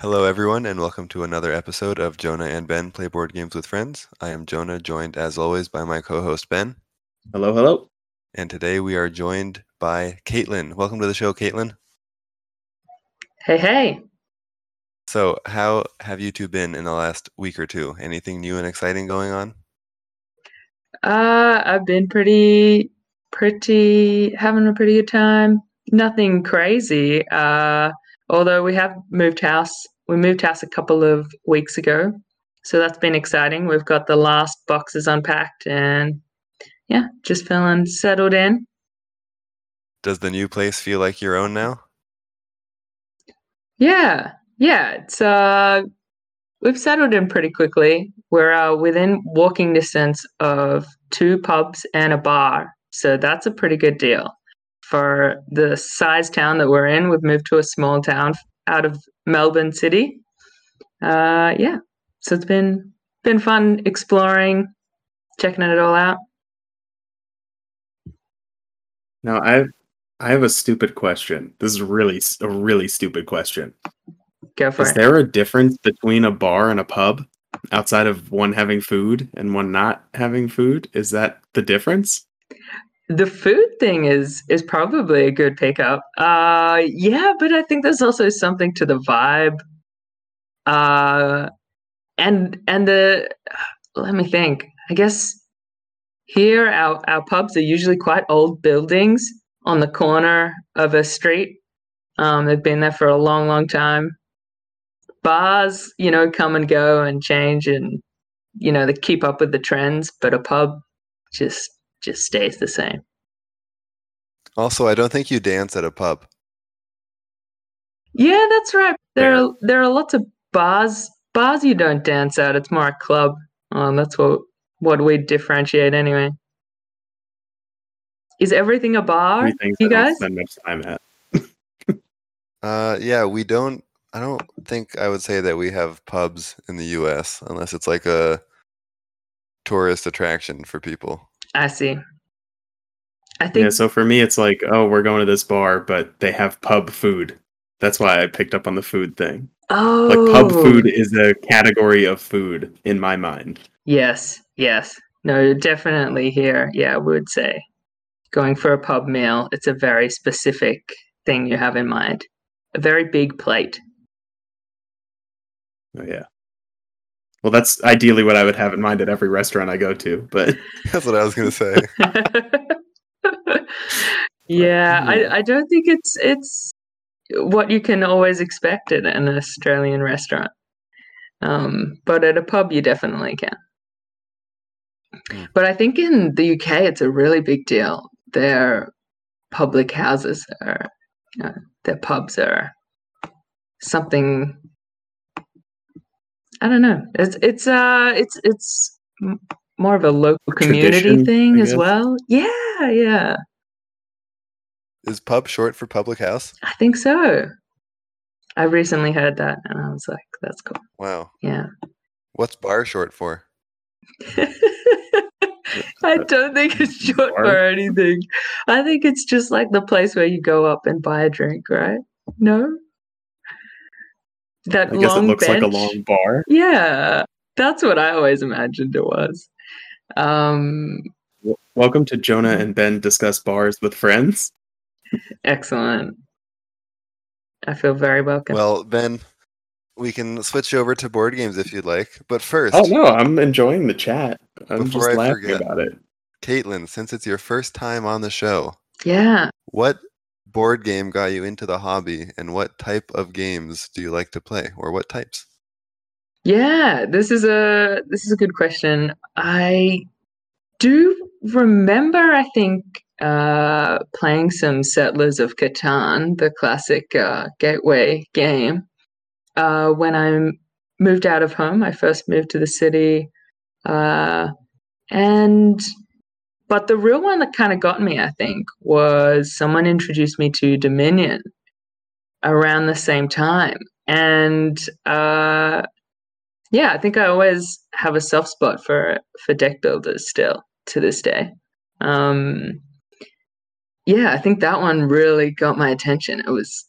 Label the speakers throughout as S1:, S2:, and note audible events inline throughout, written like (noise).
S1: Hello, everyone, and welcome to another episode of Jonah and Ben Play Board Games with Friends. I am Jonah, joined as always by my co host Ben.
S2: Hello, hello.
S1: And today we are joined by Caitlin. Welcome to the show, Caitlin.
S3: Hey, hey.
S1: So, how have you two been in the last week or two? Anything new and exciting going on?
S3: Uh, I've been pretty, pretty, having a pretty good time. Nothing crazy. Uh, although we have moved house. We moved house a couple of weeks ago. So that's been exciting. We've got the last boxes unpacked and yeah, just feeling settled in.
S1: Does the new place feel like your own now?
S3: Yeah. Yeah, it's uh we've settled in pretty quickly. We're uh, within walking distance of two pubs and a bar. So that's a pretty good deal for the size town that we're in. We've moved to a small town out of Melbourne City. Uh, yeah, so it's been been fun exploring, checking it all out.
S2: Now I I have a stupid question. This is really a really stupid question.
S3: Go for
S2: is
S3: it.
S2: there a difference between a bar and a pub outside of one having food and one not having food? Is that the difference?
S3: The food thing is is probably a good pickup. Uh yeah, but I think there's also something to the vibe. Uh and and the let me think. I guess here our our pubs are usually quite old buildings on the corner of a street. Um they've been there for a long long time. Bars, you know, come and go and change and you know, they keep up with the trends, but a pub just just stays the same.
S1: Also, I don't think you dance at a pub.
S3: Yeah, that's right. There are there are lots of bars bars you don't dance at. It's more a club. Um, that's what what we differentiate anyway. Is everything a bar?
S2: Three
S3: You guys?
S2: spend much time at. (laughs)
S1: Uh, yeah, we don't. I don't think I would say that we have pubs in the U.S. unless it's like a tourist attraction for people.
S3: I see. I think
S2: Yeah, so for me it's like, oh, we're going to this bar, but they have pub food. That's why I picked up on the food thing.
S3: oh
S2: Like pub oh. food is a category of food in my mind.
S3: Yes, yes. No, definitely here. Yeah, I would say going for a pub meal, it's a very specific thing you have in mind. A very big plate.
S2: Oh, yeah. Well, that's ideally what I would have in mind at every restaurant I go to, but (laughs)
S1: That's what I was gonna say. (laughs)
S3: yeah, I, I don't think it's it's what you can always expect at an Australian restaurant. Um, but at a pub, you definitely can.
S1: Hmm.
S3: But I think in the UK, it's a really big deal. Their public houses are, uh, their pubs are something. I don't know. It's it's uh it's it's more of a local community
S2: Tradition,
S3: thing as well. Yeah, yeah.
S1: Is pub short for public house?
S3: I think so. I recently heard that and I was like, that's cool.
S1: Wow.
S3: Yeah.
S1: What's bar short for? (laughs)
S3: I don't think it's short
S2: Bar?
S3: for anything. I think it's just like the place where you go up and buy a drink, right? No? That
S2: I guess it
S3: long
S2: looks like a
S3: bench?
S2: long bar.
S3: Yeah. That's what I always imagined it was. Um
S2: W- Welcome to Jonah and Ben discuss bars with friends.
S3: excellent. I feel very welcome.
S1: Well, Ben, we can switch over to board games if you'd like. But first,
S2: Oh no, I'm enjoying the chat. I'm
S1: Before
S2: just
S1: I
S2: laughing
S1: forget.
S2: about it.
S1: Caitlin, since it's your first time on the show,
S3: yeah.
S1: what board game got you into the hobby and what type of games do you like to play or what types?
S3: Yeah, this is a this is a good question. I do remember, I think, uh, playing some Settlers of Catan, the classic uh, gateway game, uh, when I moved out of home. I first moved to the city, uh, and but the real one that kind of got me, I think, was someone introduced me to Dominion around the same time, and uh, yeah, I think I always have a soft spot for for deck builders still to this day. Um, yeah, I think that one really got my attention. It was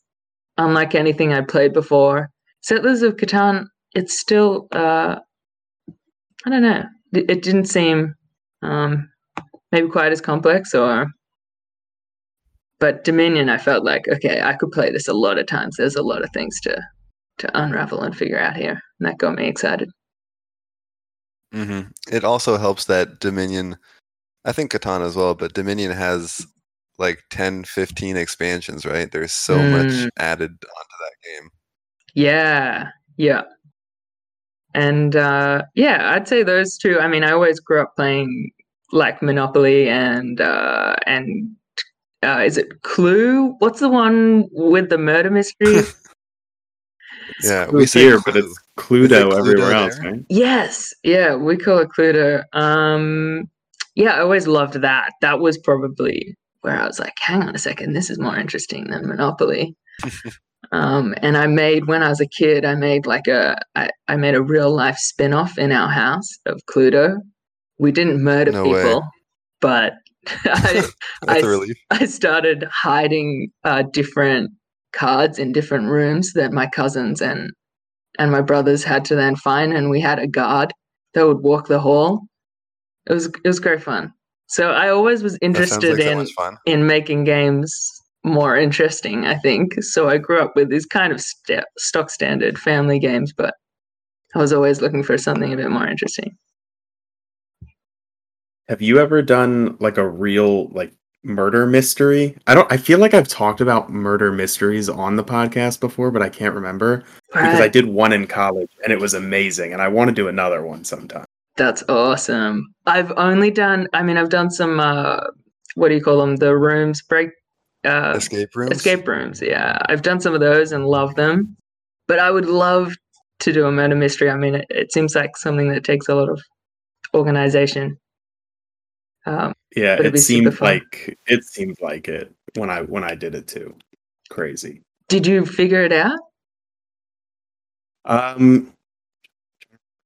S3: unlike anything I'd played before. Settlers of Catan, it's still uh, I don't know. It, it didn't seem um, maybe quite as complex or but Dominion I felt like okay, I could play this a lot of times. There's a lot of things to to unravel and figure out here. And that got me excited.
S1: hmm It also helps that Dominion, I think Catan as well, but Dominion has like 10, 15 expansions, right? There's so much
S3: Mm.
S1: added onto that game.
S3: Yeah, yeah. And uh, yeah, I'd say those two. I mean, I always grew up playing like Monopoly and uh, and uh, is it Clue? What's the one with the murder mystery? (laughs)
S1: Yeah, we say
S2: here, but it's Cluedo
S1: Cluedo
S2: everywhere else,
S1: there?
S2: right?
S3: yes, yeah, we call it Cluedo. Um, yeah, I always loved that. That was probably where I was like, hang on a second, this is more interesting than Monopoly. (laughs) um, and I made when I was a kid, I made like a I, I made a real life spin off in our house of Cluedo. We didn't murder
S1: No way.
S3: people, but (laughs) I, (laughs) I-. I started hiding uh, different cards in different rooms that my cousins and and my brothers had to then find, and we had a guard that would walk the hall. It was it was great fun. So I always was interested
S1: like
S3: in in making games more interesting. I think so. I grew up with these kind of st- stock standard family games, but I was always looking for something a bit more interesting.
S2: Have you ever done like a real like murder mystery? I don't I feel like I've talked about murder mysteries on the podcast before, but I can't remember because I did one in college and it was amazing and I want to do another one sometime.
S3: That's awesome. I've only done. I mean, I've done some. Uh, what do you call them? The rooms break. Uh,
S1: Escape rooms.
S3: escape rooms. Yeah, I've done some of those and love them. But I would love to do a murder mystery. I mean, it, it seems like something that takes a lot of organization. Um,
S2: Yeah,
S3: it'd
S2: it seemed like it seemed like it when I when I did it too. Crazy.
S3: did you figure it out?
S2: Um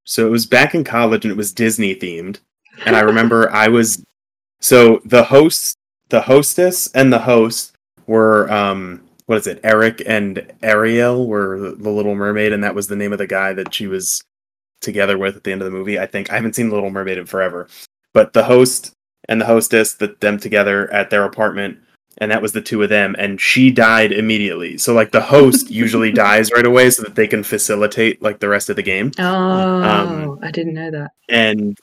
S2: so it was back in college and it was Disney themed. And I remember (laughs) I was so the host the hostess and the host were um what is it? Eric and Ariel were the the Little Mermaid and that was the name of the guy that she was together with at the end of the movie. I think I haven't seen The Little Mermaid in forever. But the host and the hostess, the, them together at their apartment and that was the two of them and she died immediately so like the host (laughs) usually dies right away so that they can facilitate like the rest of the game
S3: Oh, I didn't know that.
S2: and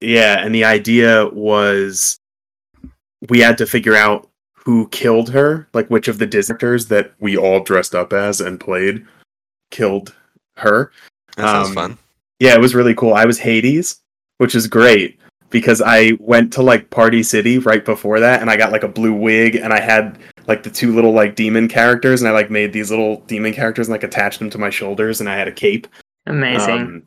S2: yeah and the idea was we had to figure out who killed her like which of the Disney that we all dressed up as and played killed her
S1: That sounds
S2: um,
S1: fun.
S2: yeah, it was really cool. I was Hades, which is great because I went to like Party City right before that and I got like a blue wig and I had like the two little like demon characters and I like made these little demon characters and like attached them to my shoulders and I had a cape.
S3: Amazing.
S2: Um,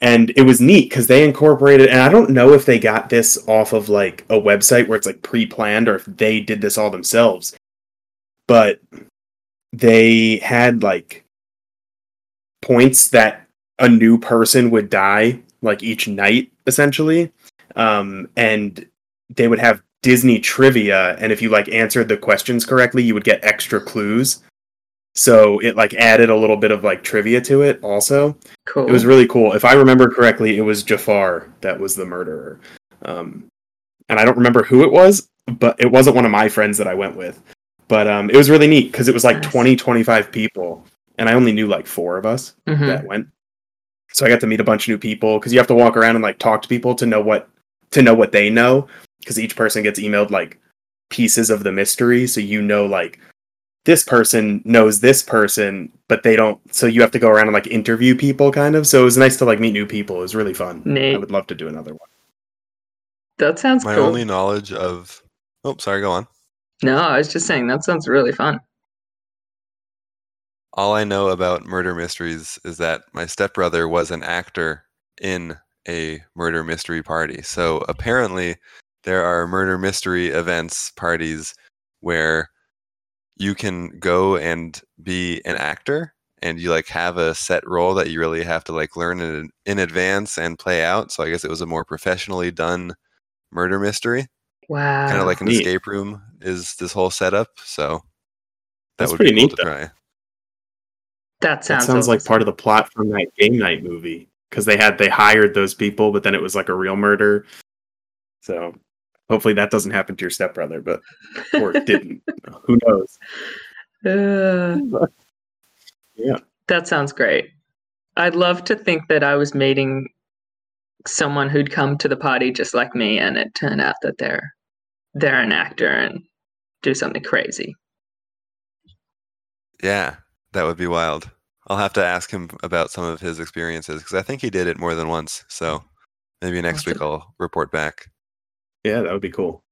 S2: and it was neat because they incorporated, and I don't know if they got this off of like a website where it's like pre planned or if they did this all themselves, but they had like points that a new person would die like each night essentially. Um, and they would have Disney trivia, and if you like answered the questions correctly, you would get extra clues. So it like added a little bit of like trivia to it also.
S3: cool.
S2: It was really cool. If I remember correctly, it was Jafar that was the murderer. Um, and I don't remember who it was, but it wasn't one of my friends that I went with. But um, it was really neat because it was like
S3: Nice.
S2: 20, 25 people. And I only knew like four of us
S3: Mhm.
S2: that went. So I got to meet a bunch of new people because you have to walk around and like talk to people to know what to know what they know because each person gets emailed like pieces of the mystery so you know like this person knows this person but they don't so you have to go around and like interview people kind of so it was nice to like meet new people it was really fun i would love to do another one
S3: That sounds
S1: My
S3: cool.
S1: only knowledge of. Oh, sorry. Go on.
S3: No, I was just saying that sounds really fun.
S1: All I know about murder mysteries is that my stepbrother was an actor in a murder mystery party. So apparently, there are murder mystery events, parties where you can go and be an actor and you like have a set role that you really have to like learn in, in advance and play out. So I guess it was a more professionally done murder mystery,
S3: Wow.
S1: kind of like an
S2: neat.
S1: escape room is this whole setup. So that
S2: That's
S1: would
S2: pretty
S1: be cool
S2: neat,
S1: to
S2: though.
S1: try.
S3: That
S2: That
S3: sounds,
S2: sounds like part of the plot from that game night movie because they had they hired those people, but then it was like a real murder. So hopefully that doesn't happen to your stepbrother, but or it didn't. (laughs) Who knows?
S3: Uh, (laughs)
S2: Yeah.
S3: That sounds great. I'd love to think that I was meeting someone who'd come to the party just like me and it turned out that they're they're an actor and do something crazy.
S1: Yeah, that would be wild. I'll have to ask him about some of his experiences because I think he did it more than once. So maybe next week I'll report back.
S2: Yeah, that would be cool.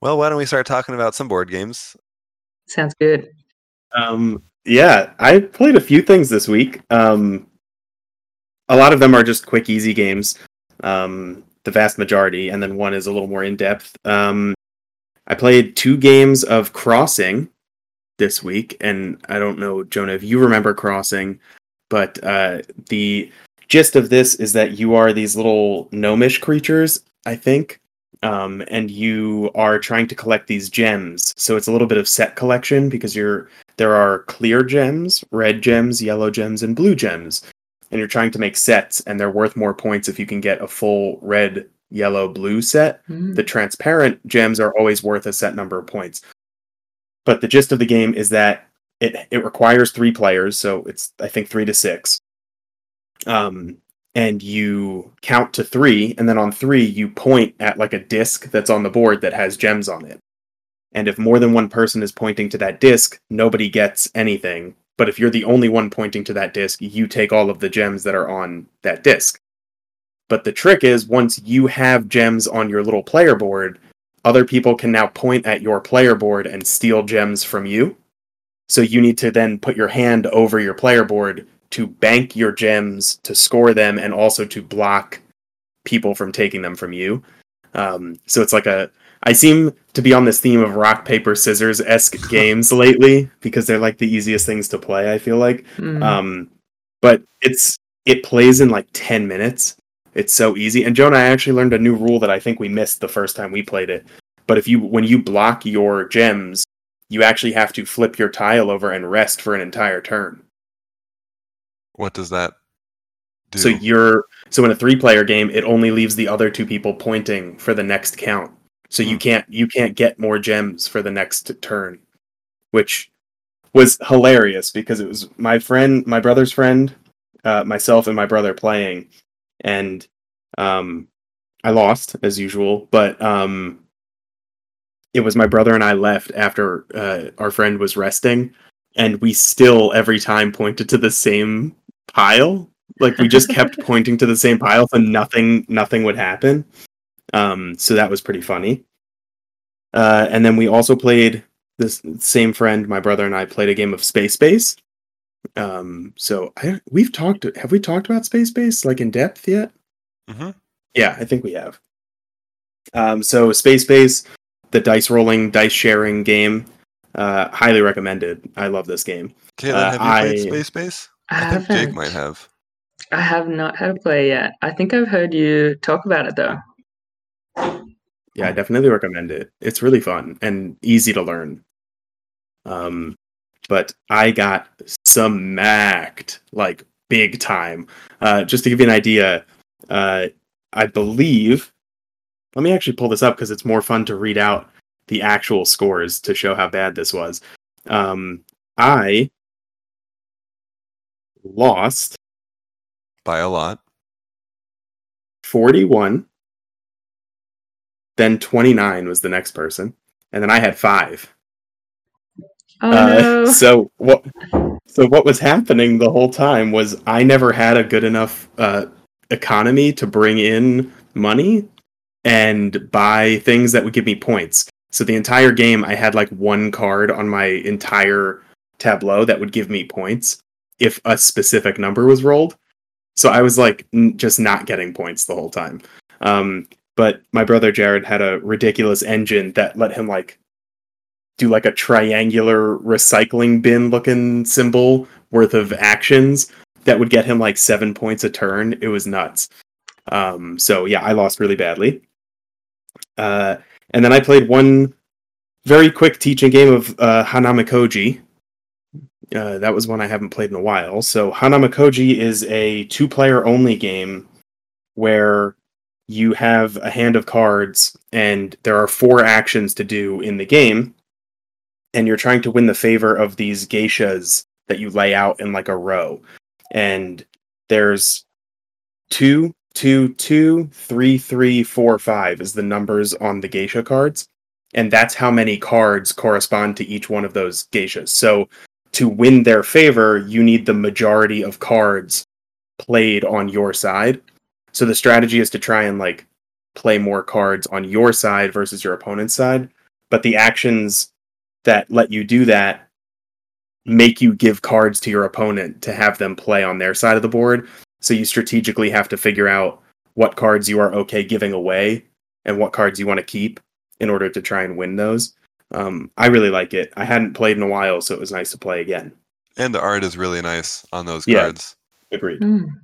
S1: Well, why don't we start talking about some board games?
S3: Sounds good.
S2: Um, yeah, I played a few things this week. Um, a lot of them are just quick, easy games. Um, the vast majority, and then one is a little more in depth. Um, I played two games of Crossing this week, and I don't know, Jonah, if you remember Crossing, but uh, the gist of this is that you are these little gnomish creatures, I think, um, and you are trying to collect these gems. So it's a little bit of set collection because you're there are clear gems, red gems, yellow gems, and blue gems. And you're trying to make sets, and they're worth more points if you can get a full red, yellow, blue set.
S3: Mm.
S2: The transparent gems are always worth a set number of points. But the gist of the game is that it it requires three players, so it's I think three to six. Um, and you count to three, and then on three you point at like a disc that's on the board that has gems on it. And if more than one person is pointing to that disc, nobody gets anything. But if you're the only one pointing to that disc, you take all of the gems that are on that disc. But the trick is once you have gems on your little player board, other people can now point at your player board and steal gems from you. So you need to then put your hand over your player board to bank your gems, to score them, and also to block people from taking them from you. Um, so it's like a. I seem to be on this theme of rock, paper, scissors esque (laughs) games lately because they're like the easiest things to play, I feel like.
S3: Mm.
S2: Um, but it's it plays in like 10 minutes. It's so easy. And Jonah, I actually learned a new rule that I think we missed the first time we played it. But if you when you block your gems, you actually have to flip your tile over and rest for an entire turn.
S1: What does that do?
S2: So you're so in a three player game, it only leaves the other two people pointing for the next count. So you
S1: Hmm.
S2: can't you can't get more gems for the next turn, which was hilarious because it was my friend, my brother's friend, uh, myself, and my brother playing, and um, I lost as usual, but um, it was my brother and I left after uh, our friend was resting, and we still every time pointed to the same pile. Like we just kept (laughs) pointing to the same pile and nothing nothing would happen. Um so that was pretty funny. Uh and then we also played this same friend my brother and i played a game of space base um so I, we've talked have we talked about space base like in depth yet
S1: Mhm.
S2: yeah i think we have um so space base the dice rolling dice sharing game uh highly recommended i love this game
S1: Caitlin,
S2: uh,
S1: have you played
S2: I-
S1: Space Base?
S3: I,
S1: I think Jake
S3: haven't.
S1: might have.
S3: I have not had a play yet. I think I've heard you talk about it though.
S2: Yeah, I definitely recommend it. It's really fun and easy to learn. Um, but I got smacked like big time. Uh, just to give you an idea, uh, I believe. Let me actually pull this up because it's more fun to read out the actual scores to show how bad this was. Um, I lost
S1: By a lot.
S2: 41 then 29 was the next person and then i had five
S3: Oh
S2: Uh,
S3: no. (laughs)
S2: so what so what was happening the whole time was i never had a good enough uh, economy to bring in money and buy things that would give me points. So the entire game i had like one card on my entire tableau that would give me points if a specific number was rolled. So i was like n- just not getting points the whole time. Um, but my brother jared had a ridiculous engine that let him like do like a triangular recycling bin looking symbol worth of actions that would get him like seven points a turn. It was nuts. Um, so yeah, I lost really badly. Uh, and then I played one very quick teaching game of uh, Hanamikoji. Uh, that was one I haven't played in a while. So Hanamikoji is a two-player only game where you have a hand of cards and there are four actions to do in the game and you're trying to win the favor of these geishas that you lay out in like a row. And there's two two two three three four five is the numbers on the geisha cards. And that's how many cards correspond to each one of those geishas. So to win their favor you need the majority of cards played on your side. So the strategy is to try and like play more cards on your side versus your opponent's side. But the actions that let you do that make you give cards to your opponent to have them play on their side of the board. So you strategically have to figure out what cards you are okay giving away and what cards you want to keep in order to try and win those. Um, I really like it. I hadn't played in a while, so it was nice to play again.
S1: And the art is really nice on those
S2: Yeah.
S1: cards.
S2: Agreed.
S3: Mm.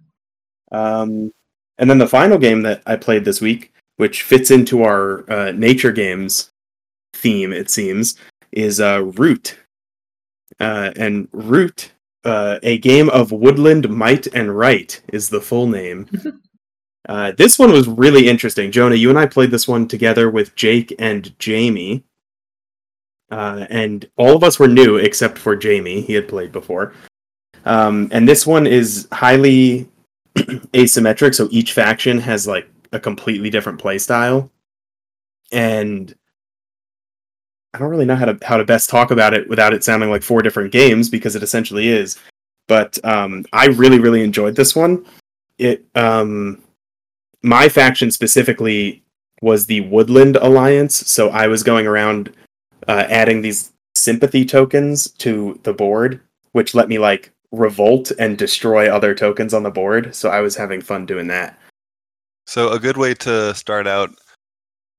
S2: Um, and then the final game that I played this week, which fits into our uh, nature games theme, it seems, is uh, Root. Uh, and Root, uh, a game of woodland might and right, is the full name. (laughs) uh, this one was really interesting. Jonah, you and I played this one together with Jake and Jamie. Uh, and all of us were new except for Jamie. He had played before. Um, and this one is highly (clears throat) asymmetric, so each faction has like a completely different play style. And I don't really know how to how to best talk about it without it sounding like four different games because it essentially is. But um, I really really enjoyed this one. It um, my faction specifically was the Woodland Alliance, so I was going around uh, adding these sympathy tokens to the board, which let me like revolt and destroy other tokens on the board. So I was having fun doing that.
S1: So a good way to start out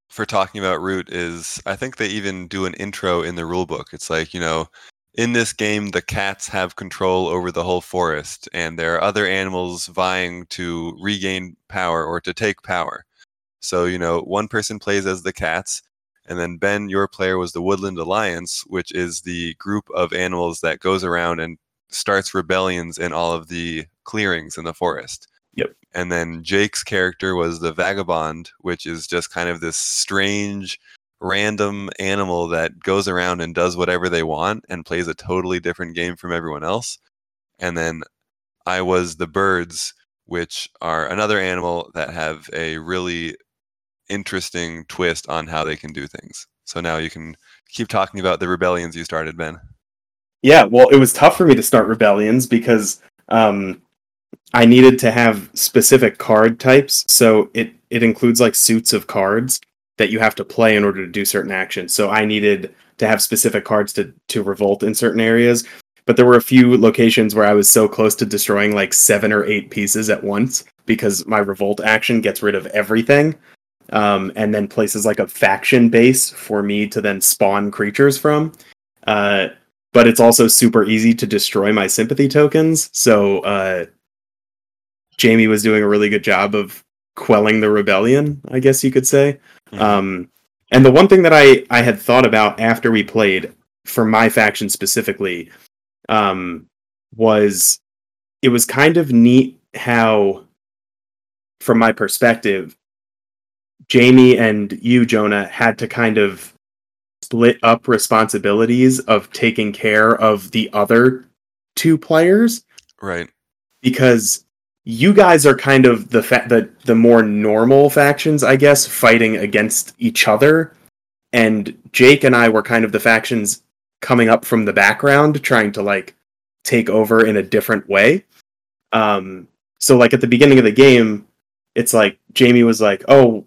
S1: for talking about root is I think they even do an intro in the rulebook. It's like, you know, in this game the cats have control over the whole forest and there are other animals vying to regain power or to take power. So, you know, one person plays as the cats and then Ben, your player was the Woodland Alliance, which is the group of animals that goes around and starts rebellions in all of the clearings in the forest. And then Jake's character was the vagabond, which is just kind of this strange, random animal that goes around and does whatever they want and plays a totally different game from everyone else. And then I was the birds, which are another animal that have a really interesting twist on how they can do things. So now you can keep talking about the rebellions you started, Ben.
S2: Yeah, well, it was tough for me to start rebellions because um, I needed to have specific card types. So it it includes like suits of cards that you have to play in order to do certain actions. So I needed to have specific cards to to revolt in certain areas. But there were a few locations where I was so close to destroying like seven or eight pieces at once because my revolt action gets rid of everything. Um, and then places like a faction base for me to then spawn creatures from. Uh, but it's also super easy to destroy my sympathy tokens. So uh, Jamie was doing a really good job of quelling the rebellion, I guess you could say.
S1: Mhm.
S2: Um, and the one thing that I I had thought about after we played for my faction specifically um, was it was kind of neat how, from my perspective, Jamie and you, Jonah, had to kind of split up responsibilities of taking care of the other two players
S1: Right.
S2: because you guys are kind of the fa- the the more normal factions, I guess, fighting against each other, and Jake and I were kind of the factions coming up from the background, trying to like take over in a different way. Um, so like at the beginning of the game, it's like Jamie was like, "Oh,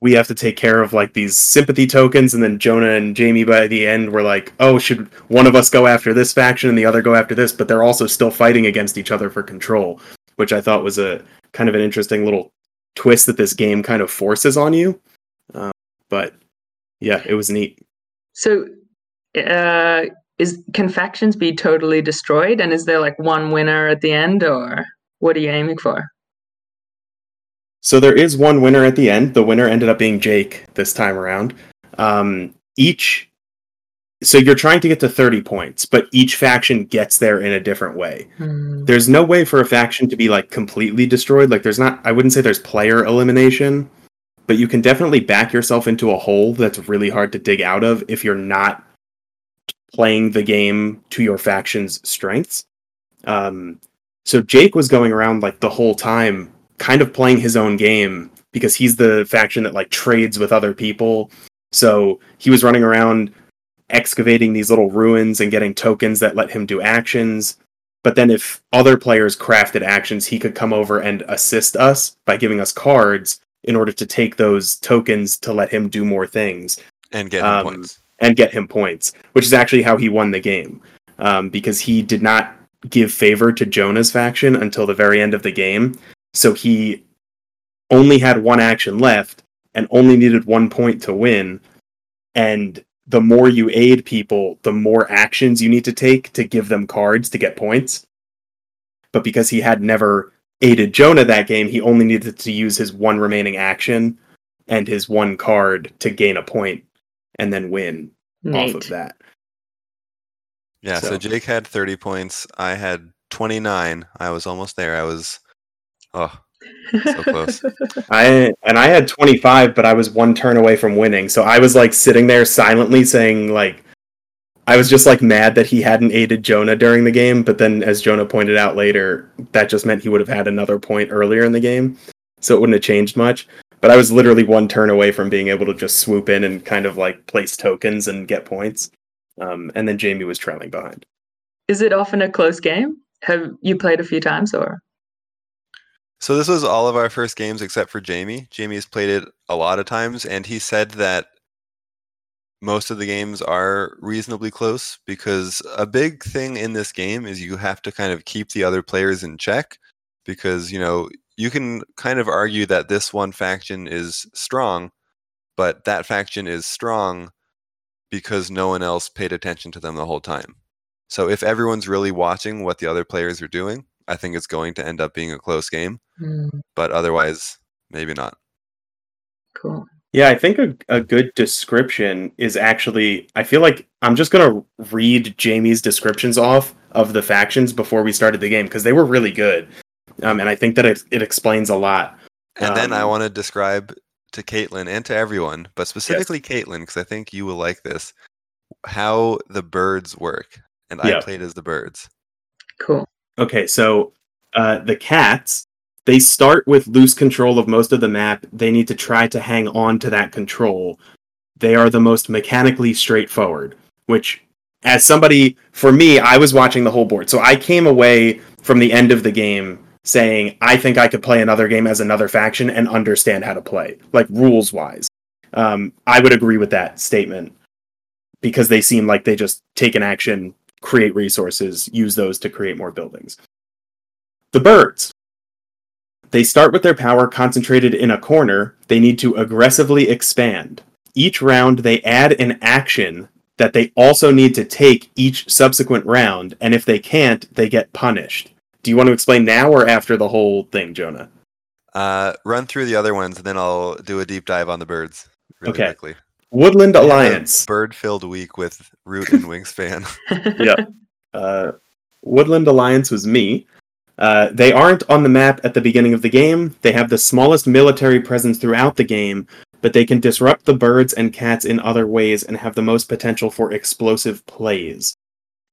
S2: we have to take care of like these sympathy tokens," and then Jonah and Jamie by the end were like, "Oh, should one of us go after this faction and the other go after this?" But they're also still fighting against each other for control, which I thought was a kind of an interesting little twist that this game kind of forces on you. Uh, but yeah, it was neat.
S3: So, uh, is can factions be totally destroyed? And is there like one winner at the end, or what are you aiming for?
S2: So there is one winner at the end. The winner ended up being Jake this time around. Um, each so you're trying to get to 30 points, but each faction gets there in a different way.
S3: Hmm.
S2: There's no way for a faction to be like completely destroyed. Like there's not I wouldn't say there's player elimination, but you can definitely back yourself into a hole that's really hard to dig out of if you're not playing the game to your faction's strengths. Um, so Jake was going around like the whole time, kind of playing his own game because he's the faction that like trades with other people. So he was running around excavating these little ruins and getting tokens that let him do actions. But then if other players crafted actions, he could come over and assist us by giving us cards in order to take those tokens to let him do more things
S1: And get him
S2: Um,
S1: points.
S2: and get him points, which is actually how he won the game. Um, because he did not give favor to Jonah's faction until the very end of the game. So he only had one action left and only needed one point to win. And the more you aid people, the more actions you need to take to give them cards to get points. But because he had never aided Jonah that game, he only needed to use his one remaining action and his one card to gain a point and then win
S3: Neat.
S2: off of that.
S1: Yeah, so.
S2: so-
S1: Jake had 30 points. I had 29. I was almost there. I was, oh, So close. (laughs)
S2: I and I had 25, but I was one turn away from winning. So I was like sitting there silently saying like I was just like mad that he hadn't aided Jonah during the game, but then as Jonah pointed out later, that just meant he would have had another point earlier in the game. So it wouldn't have changed much. But I was literally one turn away from being able to just swoop in and kind of like place tokens and get points. Um, and then Jamie was trailing behind.
S3: Is it often a close game? Have you played a few times or?
S1: So this was all of our first games except for Jamie. Jamie's played it a lot of times, and he said that most of the games are reasonably close because a big thing in this game is you have to kind of keep the other players in check because you know you can kind of argue that this one faction is strong, but that faction is strong because no one else paid attention to them the whole time. So if everyone's really watching what the other players are doing, I think it's going to end up being a close game
S3: Hmm,
S1: but otherwise maybe not
S3: cool.
S2: Yeah, I think a, a good description is actually. I feel like I'm just gonna read Jamie's descriptions off of the factions before we started the game because they were really good, um, and I think that it, it explains a lot.
S1: and then i
S2: Um,
S1: want to describe to caitlin and to everyone but specifically caitlin because i think you will like this how the birds work and
S2: Yeah.
S1: i played as the birds
S3: Cool.
S2: Okay, so uh, the cats they start with loose control of most of the map. They need to try to hang on to that control. They are the most mechanically straightforward, which as somebody for me, I was watching the whole board. So I came away from the end of the game saying I think I could play another game as another faction and understand how to play, like rules wise. Um, I would agree with that statement because they seem like they just take an action, create resources, use those to create more buildings. The birds. They start with their power concentrated in a corner. They need to aggressively expand. Each round, they add an action that they also need to take each subsequent round, and if they can't, they get punished. Do you want to explain now or after the whole thing, Jonah?
S1: uh, run through the other ones and then i'll do a deep dive on the birds really
S2: Okay.
S1: quickly
S2: Woodland
S1: I had
S2: Alliance.
S1: bird-filled week with root and wingspan (laughs) (laughs)
S2: Yeah. Uh, Woodland Alliance was me. Uh, they aren't on the map at the beginning of the game. They have the smallest military presence throughout the game, but they can disrupt the birds and cats in other ways and have the most potential for explosive plays.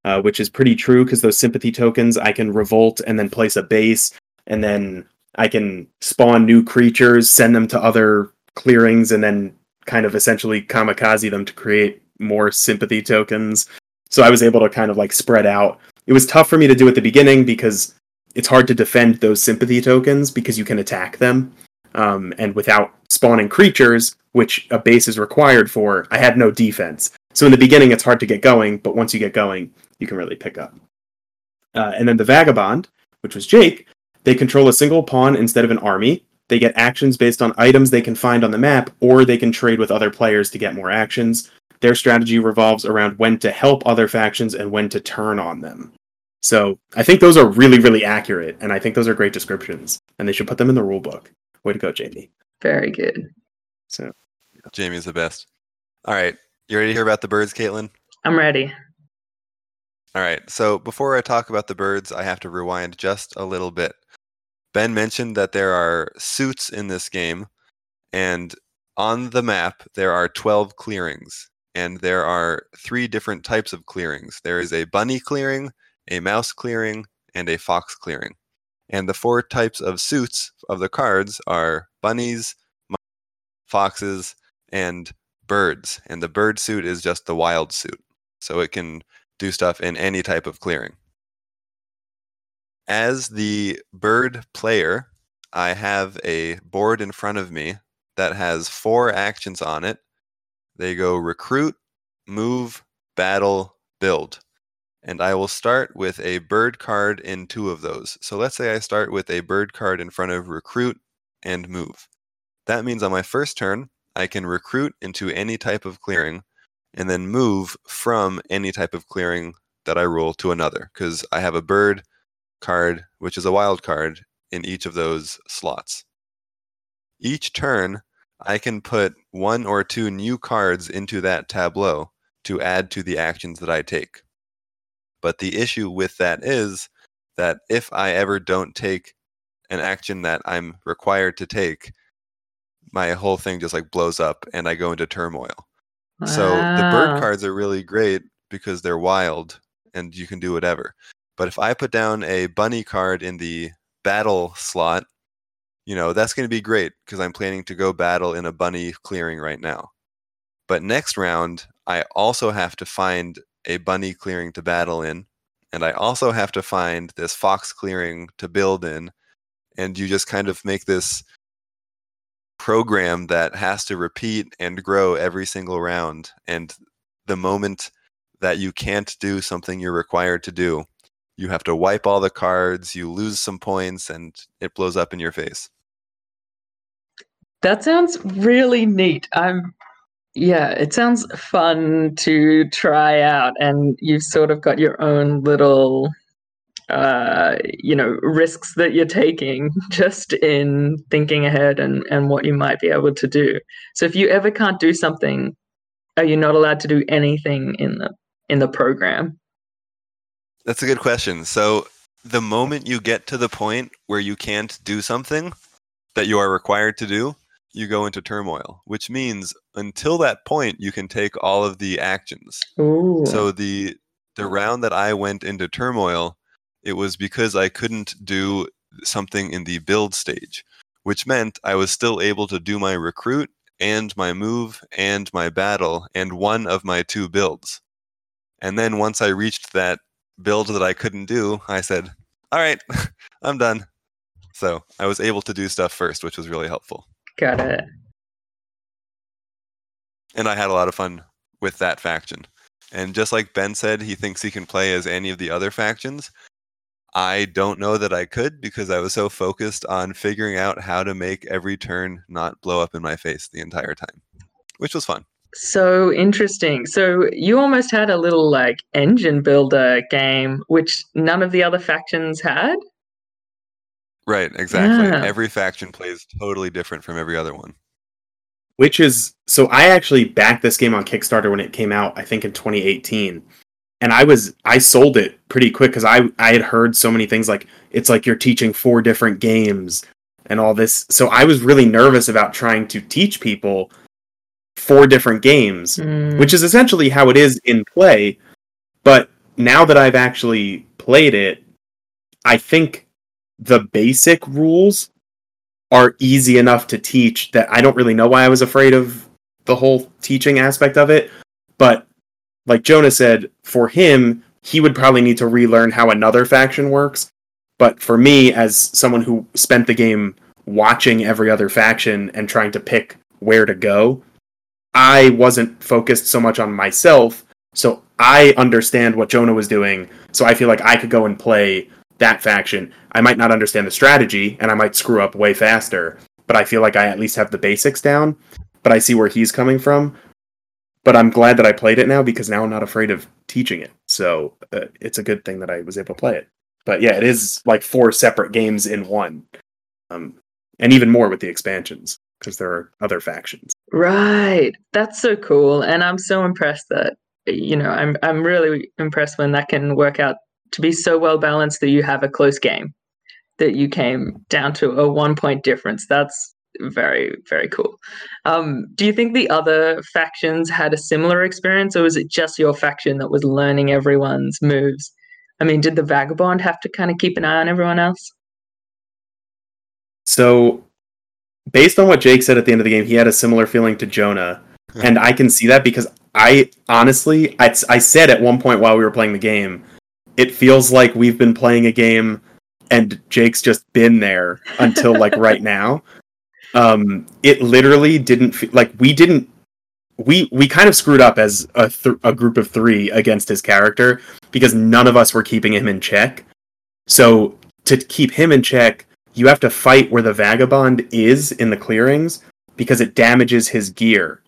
S2: Uh, which is pretty true because those sympathy tokens, I can revolt and then place a base, and then I can spawn new creatures, send them to other clearings, and then kind of essentially kamikaze them to create more sympathy tokens. So I was able to kind of like spread out. It was tough for me to do at the beginning because it's hard to defend those sympathy tokens because you can attack them. Um, and without spawning creatures, which a base is required for, I had no defense. So in the beginning, it's hard to get going, but once you get going, you can really pick up. Uh, and then the Vagabond, which was Jake, they control a single pawn instead of an army. They get actions based on items they can find on the map, or they can trade with other players to get more actions. Their strategy revolves around when to help other factions and when to turn on them. So I think those are really, really accurate, and I think those are great descriptions, and they should put them in the rule book. Way to go, Jamie.
S3: Very good.
S2: So
S1: jamie's the best all right you ready to hear about the birds caitlin
S3: I'm ready.
S1: All right. So before I talk about the birds, I have to rewind just a little bit. Ben mentioned that there are suits in this game, and on the map there are 12 clearings, and there are three different types of clearings. There is a bunny clearing, a mouse clearing, and a fox clearing. And the four types of suits of the cards are bunnies, foxes, and birds. And the bird suit is just the wild suit. So it can do stuff in any type of clearing. As the bird player, I have a board in front of me that has four actions on it. They go recruit, move, battle, build. And I will start with a bird card in two of those. So let's say I start with a bird card in front of recruit and move. That means on my first turn, I can recruit into any type of clearing and then move from any type of clearing that I roll to another because I have a bird card, which is a wild card, in each of those slots. Each turn, I can put one or two new cards into that tableau to add to the actions that I take. But the issue with that is that if I ever don't take an action that I'm required to take, my whole thing just like blows up and I go into turmoil. So the bird cards are really great because they're wild and you can do whatever. But if I put down a bunny card in the battle slot, you know, that's going to be great because I'm planning to go battle in a bunny clearing right now. But next round, I also have to find a bunny clearing to battle in, and I also have to find this fox clearing to build in, and you just kind of make this program that has to repeat and grow every single round. And the moment that you can't do something you're required to do, you have to wipe all the cards, you lose some points, and it blows up in your face.
S3: That sounds really neat. I'm yeah, it sounds fun to try out and you've sort of got your own little uh you know risks that you're taking (laughs) just in thinking ahead and and what you might be able to do. So if you ever can't do something are you not allowed to do anything in the in the program?
S1: That's a good question. So, the moment you get to the point where you can't do something that you are required to do, you go into turmoil, which means until that point, you can take all of the actions.
S3: Ooh.
S1: So the the round that I went into turmoil, it was because I couldn't do something in the build stage, which meant I was still able to do my recruit and my move and my battle and one of my two builds. And then once I reached that build that I couldn't do, I said, "All right, (laughs) I'm done." So I was able to do stuff first, which was really helpful.
S3: got it.
S1: and I had a lot of fun with that faction. And just like Ben said, he thinks he can play as any of the other factions. I don't know that I could because I was so focused on figuring out how to make every turn not blow up in my face the entire time, which was fun.
S3: So interesting. So you almost had a little like engine builder game, which none of the other factions had.
S1: Right, exactly.
S3: Yeah.
S1: Every faction plays totally different from every other one.
S2: which is so I actually backed this game on Kickstarter when it came out, I think in 2018. And I was I sold it pretty quick cuz I I had heard so many things like it's like you're teaching four different games and all this. So I was really nervous about trying to teach people four different games,
S3: Mm,
S2: which is essentially how it is in play. But now that I've actually played it, I think the basic rules are easy enough to teach that I don't really know why I was afraid of the whole teaching aspect of it. But like Jonah said, for him, he would probably need to relearn how another faction works. But for me, as someone who spent the game watching every other faction and trying to pick where to go, I wasn't focused so much on myself. So I understand what Jonah was doing. So I feel like I could go and play that faction. I might not understand the strategy and I might screw up way faster, but I feel like I at least have the basics down. But I see where he's coming from. But I'm glad that I played it now because now I'm not afraid of teaching it. So uh, it's a good thing that I was able to play it. But yeah, it is like four separate games in one. Um, and even more with the expansions because there are other factions.
S3: Right. That's so cool. And I'm so impressed that you know, I'm I'm really impressed when that can work out to be so well balanced that you have a close game, that you came down to a one point difference. That's very very cool. Um, do you think the other factions had a similar experience, or was it just your faction that was learning everyone's moves? I mean, did the vagabond have to kind of keep an eye on everyone else?
S2: So, based on what Jake said at the end of the game, he had a similar feeling to Jonah, and I can see that because I honestly, I, I said at one point while we were playing the game, it feels like we've been playing a game and Jake's just been there until like (laughs) right now. Um, it literally didn't feel like we didn't we we kind of screwed up as a, th- a group of three against his character because none of us were keeping him in check. So to keep him in check, you have to fight where the vagabond is in the clearings because it damages his gear.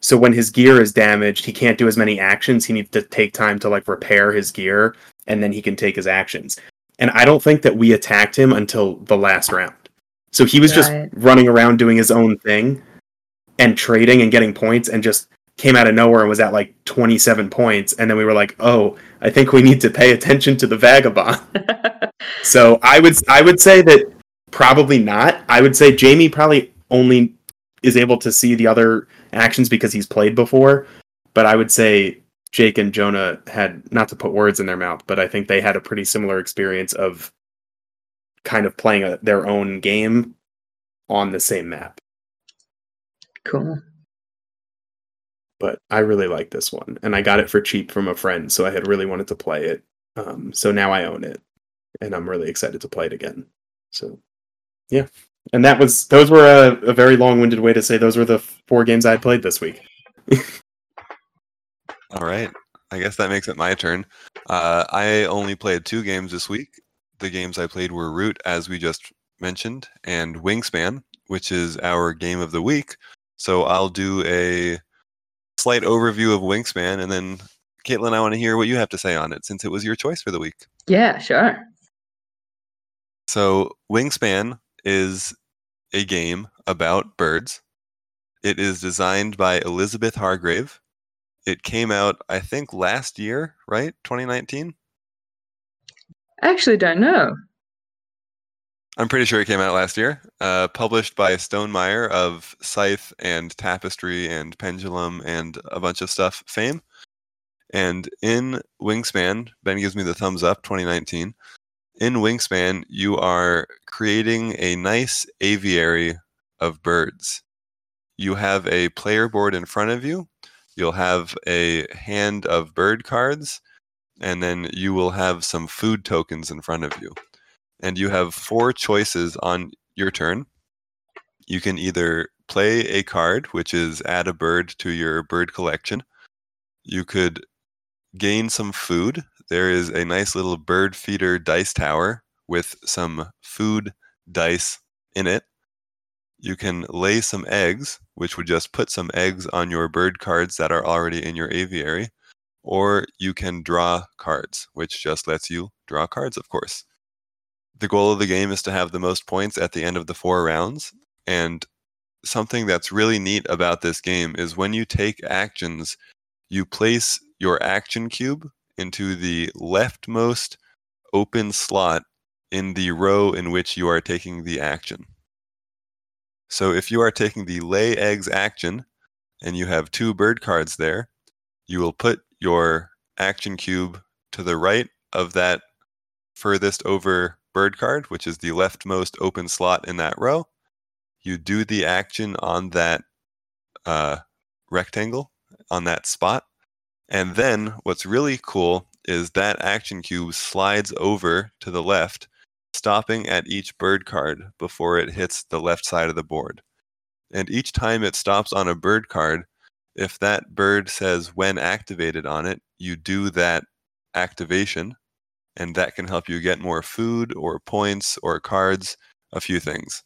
S2: So when his gear is damaged, he can't do as many actions. He needs to take time to like repair his gear and then he can take his actions. And I don't think that we attacked him until the last round. So he was just running around doing his own thing and trading and getting points and just came out of nowhere and was at like 27 points and then we were like oh i think we need to pay attention to the vagabond (laughs) so i would i would say that probably not i would say jamie probably only is able to see the other actions because he's played before but i would say jake and jonah had not to put words in their mouth but i think they had a pretty similar experience of kind of playing a, their own game on the same map
S3: Cool.
S2: But I really like this one, and I got it for cheap from a friend, so I had really wanted to play it. Um, so now I own it, and I'm really excited to play it again. So, yeah, and that was those were a, a very long-winded way to say those were the four games I played this week. (laughs)
S1: All right, I guess that makes it my turn. Uh, I only played two games this week. The games I played were Root, as we just mentioned, and Wingspan, which is our game of the week, so I'll do a slight overview of Wingspan, and then Caitlin, I want to hear what you have to say on it since it was your choice for the week.
S3: Yeah, sure.
S1: So Wingspan is a game about birds. It is designed by Elizabeth Hargrave. It came out, I think, last year, right? 2019?
S3: I actually don't know.
S1: I'm pretty sure it came out last year. Uh, published by Stone Stonemaier of Scythe and Tapestry and Pendulum and a bunch of stuff fame. And in Wingspan, Ben gives me the thumbs up 2019. In Wingspan, you are creating a nice aviary of birds. You have a player board in front of you. You'll have a hand of bird cards, and then you will have some food tokens in front of you and you have four choices on your turn. You can either play a card, which is add a bird to your bird collection. You could gain some food. There is a nice little bird feeder dice tower with some food dice in it. You can lay some eggs, which would just put some eggs on your bird cards that are already in your aviary. Or you can draw cards, which just lets you draw cards, of course the goal of the game is to have the most points at the end of the four rounds. And something that's really neat about this game is when you take actions, you place your action cube into the leftmost open slot in the row in which you are taking the action. So if you are taking the lay eggs action and you have two bird cards there, you will put your action cube to the right of that furthest over bird card, which is the leftmost open slot in that row. You do the action on that uh, rectangle, on that spot. And then what's really cool is that action cube slides over to the left, stopping at each bird card before it hits the left side of the board. And each time it stops on a bird card, if that bird says when activated on it, you do that activation and that can help you get more food or points or cards, a few things.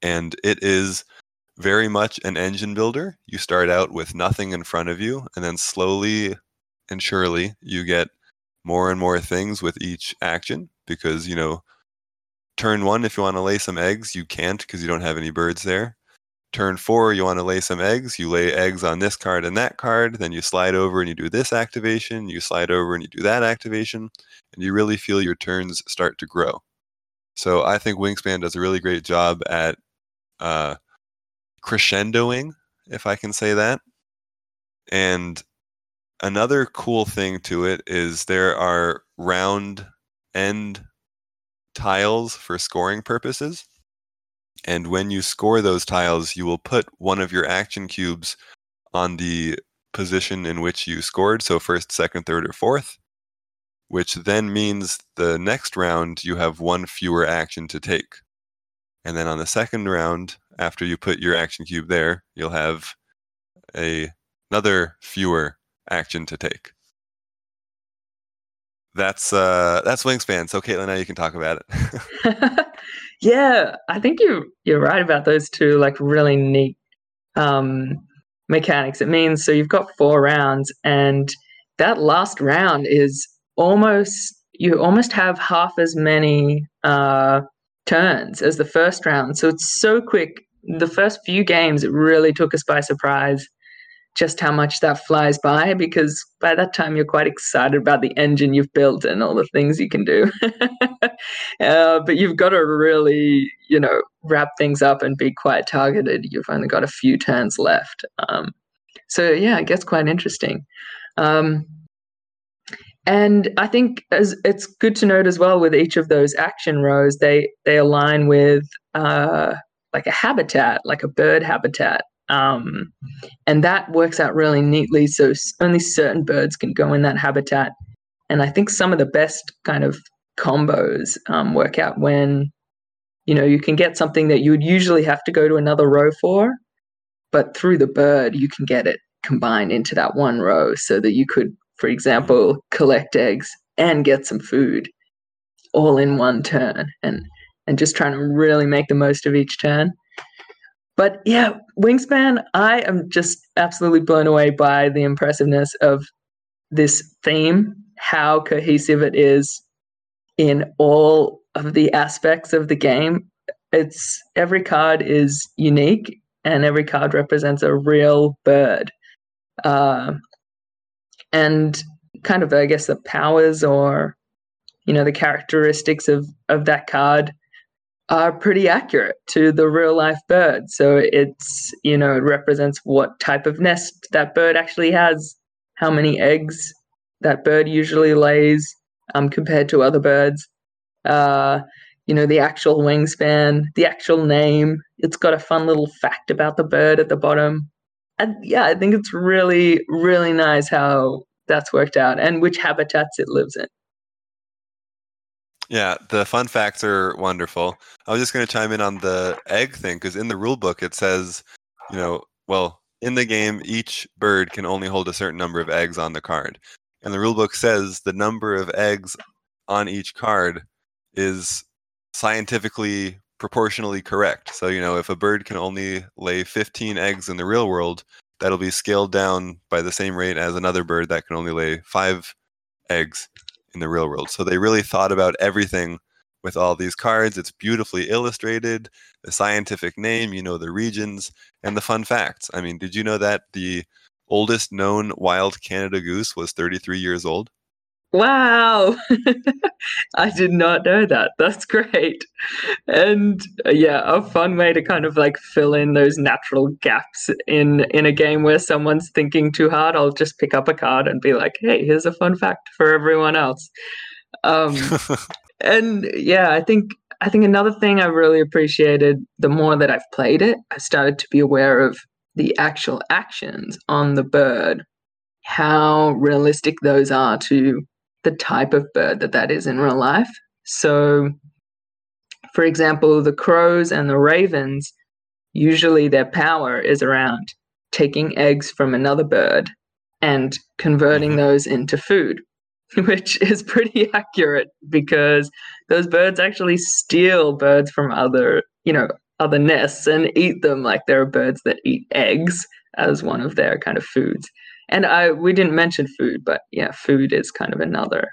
S1: And it is very much an engine builder. You start out with nothing in front of you, and then slowly and surely you get more and more things with each action because, you know, turn one, if you want to lay some eggs, you can't because you don't have any birds there. turn four, you want to lay some eggs. You lay eggs on this card and that card. Then you slide over and you do this activation. You slide over and you do that activation. And you really feel your turns start to grow. So I think Wingspan does a really great job at uh, crescendoing, if I can say that. And another cool thing to it is there are round end tiles for scoring purposes. And when you score those tiles, you will put one of your action cubes on the position in which you scored, so first, second, third, or fourth, which then means the next round you have one fewer action to take. And then on the second round, after you put your action cube there, you'll have a, another fewer action to take. That's uh that's wingspan. So Caitlin, now you can talk about
S3: it. (laughs) yeah, I think you you're right about those two like really neat um mechanics. It means so you've got four rounds and that last round is almost you almost have half as many uh turns as the first round. So it's so quick. The first few games it really took us by surprise just how much that flies by because by that time you're quite excited about the engine you've built and all the things you can do. (laughs) uh, but you've got to really, you know, wrap things up and be quite targeted. You've only got a few turns left. Um, so yeah, it gets quite interesting. Um, and I think as it's good to note as well with each of those action rows, they they align with uh, like a habitat, like a bird habitat. Um, and that works out really neatly. So only certain birds can go in that habitat. And I think some of the best kind of combos um, work out when, you know, you can get something that you would usually have to go to another row for, but through the bird, you can get it combined into that one row so that you could, for example, collect eggs and get some food all in one turn and and just trying to really make the most of each turn. But yeah, Wingspan, I am just absolutely blown away by the impressiveness of this theme, how cohesive it is in all of the aspects of the game. It's every card is unique and every card represents a real bird. Uh, and kind of, I guess, the powers or, you know, the characteristics of, of that card are pretty accurate to the real life bird. So it's, you know, it represents what type of nest that bird actually has, how many eggs that bird usually lays um, compared to other birds. Uh, you know, the actual wingspan, the actual name. It's got a fun little fact about the bird at the bottom. Yeah, I think it's really, really nice how that's worked out and which habitats it lives in.
S1: Yeah, the fun facts are wonderful. I was just going to chime in on the egg thing because in the rule book it says, you know, well, in the game each bird can only hold a certain number of eggs on the card. And the rule book says the number of eggs on each card is scientifically proportionally correct. So, you know, if a bird can only lay 15 eggs in the real world, that'll be scaled down by the same rate as another bird that can only lay 5 eggs in the real world. So they really thought about everything with all these cards. It's beautifully illustrated, the scientific name, you know, the regions, and the fun facts. I mean, did you know that the oldest known wild Canada goose was 33 years old?
S3: Wow. (laughs) I did not know that. That's great. And uh, yeah, a fun way to kind of like fill in those natural gaps in in a game where someone's thinking too hard. I'll just pick up a card and be like, "Hey, here's a fun fact for everyone else." Um (laughs) and yeah, I think I think another thing I really appreciated the more that I've played it, I started to be aware of the actual actions on the bird, how realistic those are to the type of bird that that is in real life. So, for example, the crows and the ravens, usually their power is around taking eggs from another bird and converting mm-hmm. those into food, (laughs) which is pretty accurate because those birds actually steal birds from other, you know, other nests and eat them like there are birds that eat eggs as one of their kind of foods. And I we didn't mention food, but yeah, food is kind of another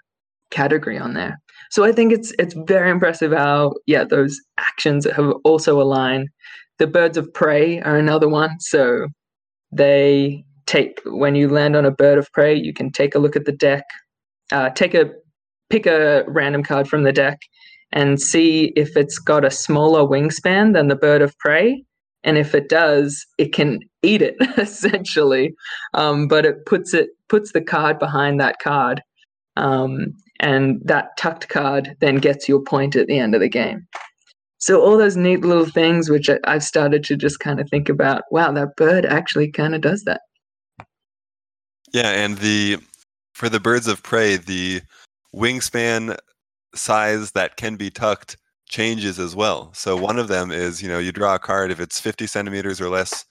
S3: category on there. So I think it's it's very impressive how yeah those actions have also aligned the birds of prey are another one. So they take when you land on a bird of prey, you can take a look at the deck, uh, take a pick a random card from the deck, and see if it's got a smaller wingspan than the bird of prey. And if it does, it can eat it (laughs) essentially. Um, but it puts it puts the card behind that card, um, and that tucked card then gets your point at the end of the game. So all those neat little things, which I, I've started to just kind of think about. Wow, that bird actually kind of does that.
S1: Yeah, and the for the birds of prey, the wingspan size that can be tucked changes as well. So one of them is, you know, you draw a card if it's 50 centimeters or less.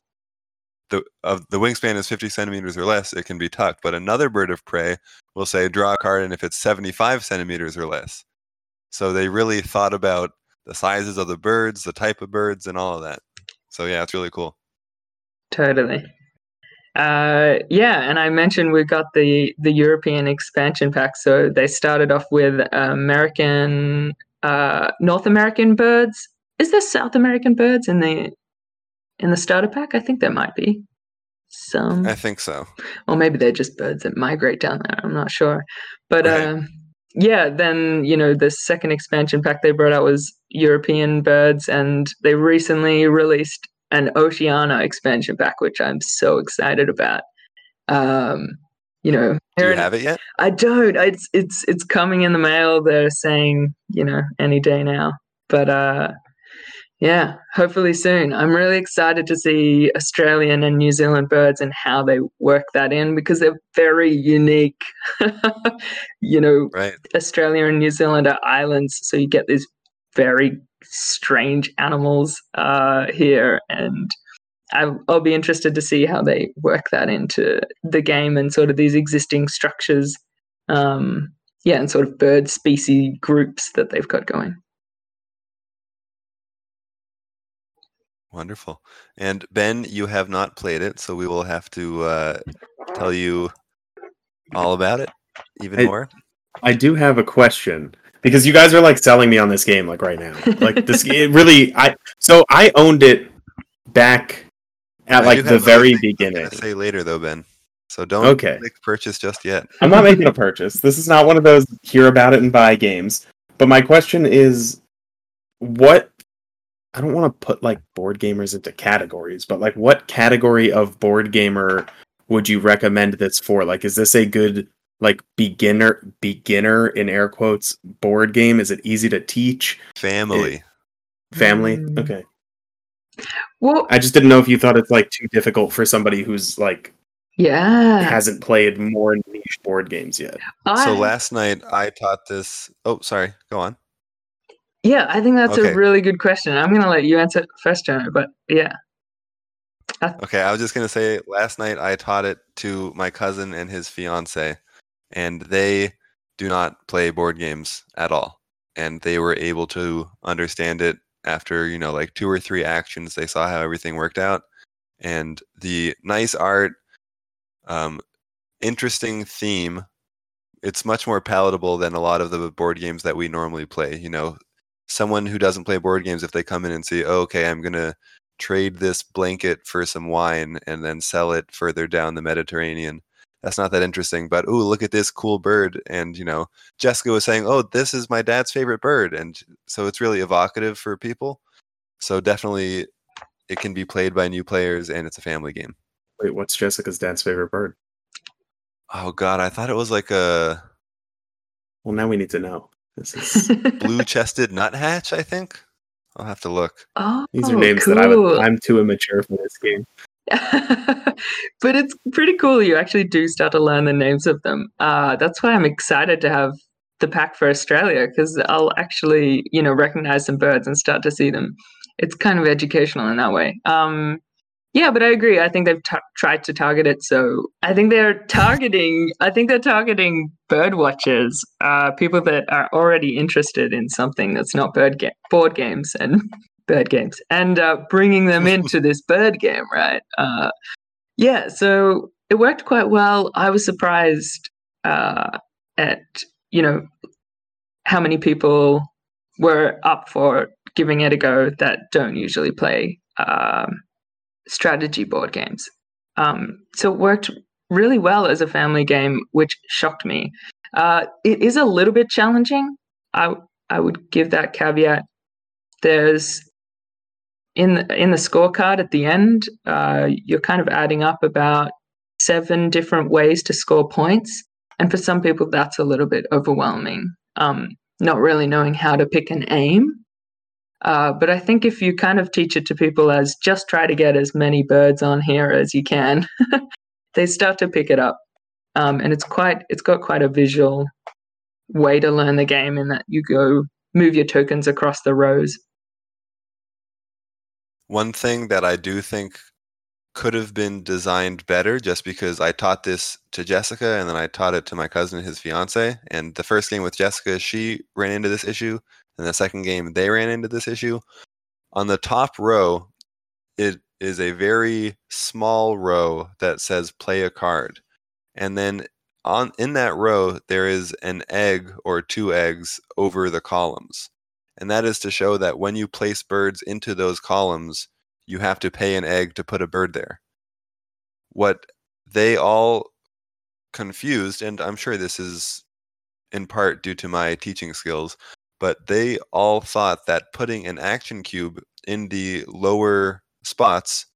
S1: The of the wingspan is 50 centimeters or less, it can be tucked. But another bird of prey will say draw a card, and if it's 75 centimeters or less. So they really thought about the sizes of the birds, the type of birds, and all of that. So yeah, it's really cool.
S3: Totally. Uh, yeah, and I mentioned we got the the European expansion pack. So they started off with American, uh, North American birds. Is there South American birds in the in the starter pack? I think there might be some.
S1: I think so.
S3: Or maybe they're just birds that migrate down there. I'm not sure, but. Right. Um, yeah, then you know the second expansion pack they brought out was European birds, and they recently released an Oceania expansion pack, which I'm so excited about. Um, you know,
S1: do you have it yet?
S3: I don't. It's it's it's coming in the mail. They're saying you know any day now, but uh, yeah, hopefully soon. I'm really excited to see Australian and New Zealand birds and how they work that in because they're very unique. (laughs) you know,
S1: right.
S3: Australia and New Zealand are islands, so you get these very strange animals uh, here, and I'll, I'll be interested to see how they work that into the game and sort of these existing structures. Um, yeah, and sort of bird species groups that they've got going.
S1: Wonderful. And Ben, you have not played it, so we will have to uh, tell you all about it even
S2: I,
S1: more.
S2: I do have a question because you guys are like selling me on this game like right now. Like this, (laughs) it really. I so I owned it back at I like the very beginning.
S1: Say later though, Ben. So don't
S2: okay.
S1: make a purchase just yet.
S2: I'm not making a purchase. This is not one of those hear about it and buy games. But my question is, what I don't want to put like board gamers into categories, but like what category of board gamer would you recommend this for? Like, is this a good like beginner beginner in air quotes board game? Is it easy to teach?
S1: Family. It,
S2: family? Mm. Okay.
S3: Well
S2: I just didn't know if you thought it's like too difficult for somebody who's like
S3: yeah
S2: hasn't played more niche board games yet.
S1: I... So last night I taught this oh sorry, go on.
S3: Yeah, I think that's okay. a really good question. I'm going to let you answer first, Jonah, but yeah.
S1: Okay, I was just going to say last night I taught it to my cousin and his fiance, and they do not play board games at all. And they were able to understand it after, you know, like two or three actions. They saw how everything worked out. And the nice art, um, interesting theme it's much more palatable than a lot of the board games that we normally play. You know, someone who doesn't play board games if they come in and see oh, okay i'm going to trade this blanket for some wine and then sell it further down the mediterranean that's not that interesting but oh look at this cool bird and you know jessica was saying oh this is my dad's favorite bird and so it's really evocative for people so definitely it can be played by new players and it's a family game
S2: wait what's jessica's dad's favorite bird
S1: oh god i thought it was like a
S2: well now we need to know this is (laughs)
S1: blue-chested nuthatch, I think. I'll have to look.
S3: Oh,
S2: these are names cool. that I would, I'm too immature for this game. (laughs)
S3: but it's pretty cool. You actually do start to learn the names of them. Uh, that's why I'm excited to have the pack for Australia because I'll actually, you know, recognize some birds and start to see them. It's kind of educational in that way. Um, yeah, but I agree. I think they've t- tried to target it. So I think they're targeting. I think they're targeting bird watchers, uh, people that are already interested in something that's not bird ga- board games and bird games, and uh, bringing them (laughs) into this bird game, right? Uh, yeah. So it worked quite well. I was surprised uh, at you know how many people were up for giving it a go that don't usually play um, strategy board games. Um, so it worked really well as a family game, which shocked me. Uh, it is a little bit challenging. I I would give that caveat. There's in the, in the scorecard at the end, uh, you're kind of adding up about seven different ways to score points, and for some people, that's a little bit overwhelming. Um, not really knowing how to pick an aim. Uh, but I think if you kind of teach it to people as just try to get as many birds on here as you can, (laughs) they start to pick it up. Um, and it's quite it's got quite a visual way to learn the game in that you go move your tokens across the rows.
S1: One thing that I do think could have been designed better just because I taught this to Jessica and then I taught it to my cousin and his fiance. And the first game with Jessica, she ran into this issue. And the second game, they ran into this issue. On the top row, it is a very small row that says play a card. And then on in that row there is an egg or two eggs over the columns. And that is to show that when you place birds into those columns, you have to pay an egg to put a bird there. What they all confused, and I'm sure this is in part due to my teaching skills, but they all thought that putting an action cube in the lower spots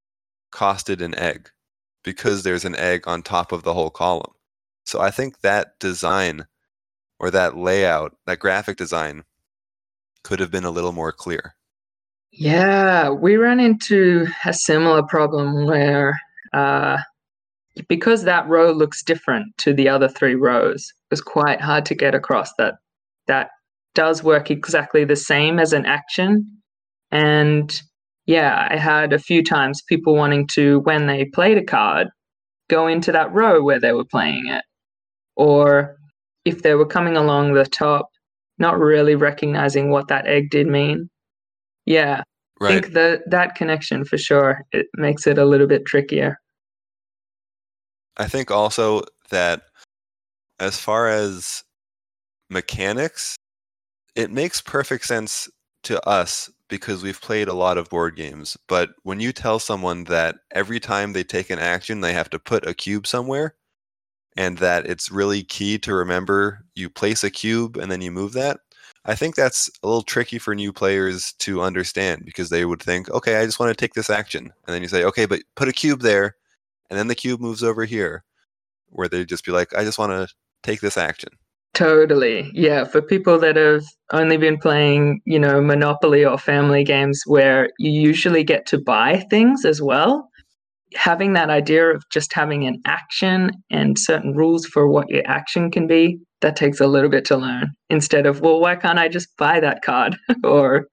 S1: costed an egg because there's an egg on top of the whole column. So I think that design or that layout, that graphic design could have been a little more clear.
S3: Yeah, we ran into a similar problem where uh, because that row looks different to the other three rows, it was quite hard to get across that that does work exactly the same as an action. And yeah, I had a few times people wanting to, when they played a card, go into that row where they were playing it. Or if they were coming along the top, not really recognizing what that egg did mean. Yeah, right. I think that that connection for sure it makes it a little bit trickier.
S1: I think also that as far as mechanics, it makes perfect sense to us because we've played a lot of board games. But when you tell someone that every time they take an action, they have to put a cube somewhere, and that it's really key to remember you place a cube and then you move that, I think that's a little tricky for new players to understand because they would think, okay, I just want to take this action. And then you say, okay, but put a cube there, and then the cube moves over here, where they'd just be like, I just want to take this action.
S3: Totally. Yeah. For people that have only been playing, you know, Monopoly or family games where you usually get to buy things as well, having that idea of just having an action and certain rules for what your action can be, that takes a little bit to learn instead of, well, why can't I just buy that card? (laughs) or,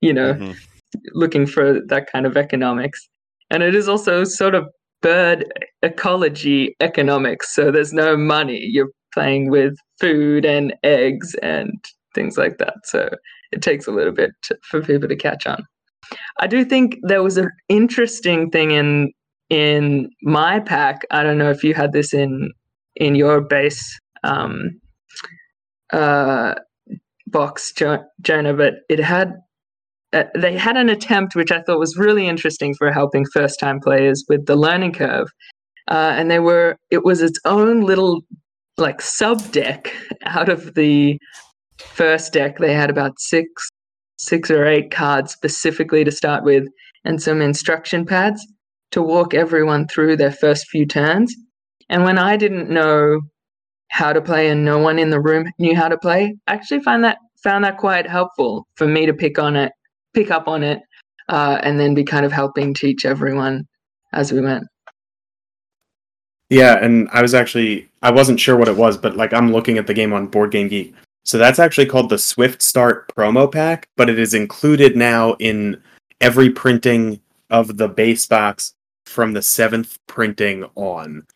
S3: you know, mm-hmm. looking for that kind of economics. And it is also sort of bird ecology economics. So there's no money. You're playing with food and eggs and things like that. So it takes a little bit to, for people to catch on. I do think there was an interesting thing in in my pack. I don't know if you had this in in your base um, uh, box, Jonah, but it had uh, they had an attempt which I thought was really interesting for helping first time players with the learning curve. Uh, and they were it was its own little like sub deck (laughs) out of the first deck. They had about six six or eight cards specifically to start with, and some instruction pads to walk everyone through their first few turns. And when I didn't know how to play and no one in the room knew how to play, I actually find that found that quite helpful for me to pick on it, pick up on it, uh, and then be kind of helping teach everyone as we went.
S2: Yeah, and I was actually I wasn't sure what it was, but like I'm looking at the game on Board Game Geek. So that's actually called the Swift Start promo pack, but it is included now in every printing of the base box from the seventh printing on.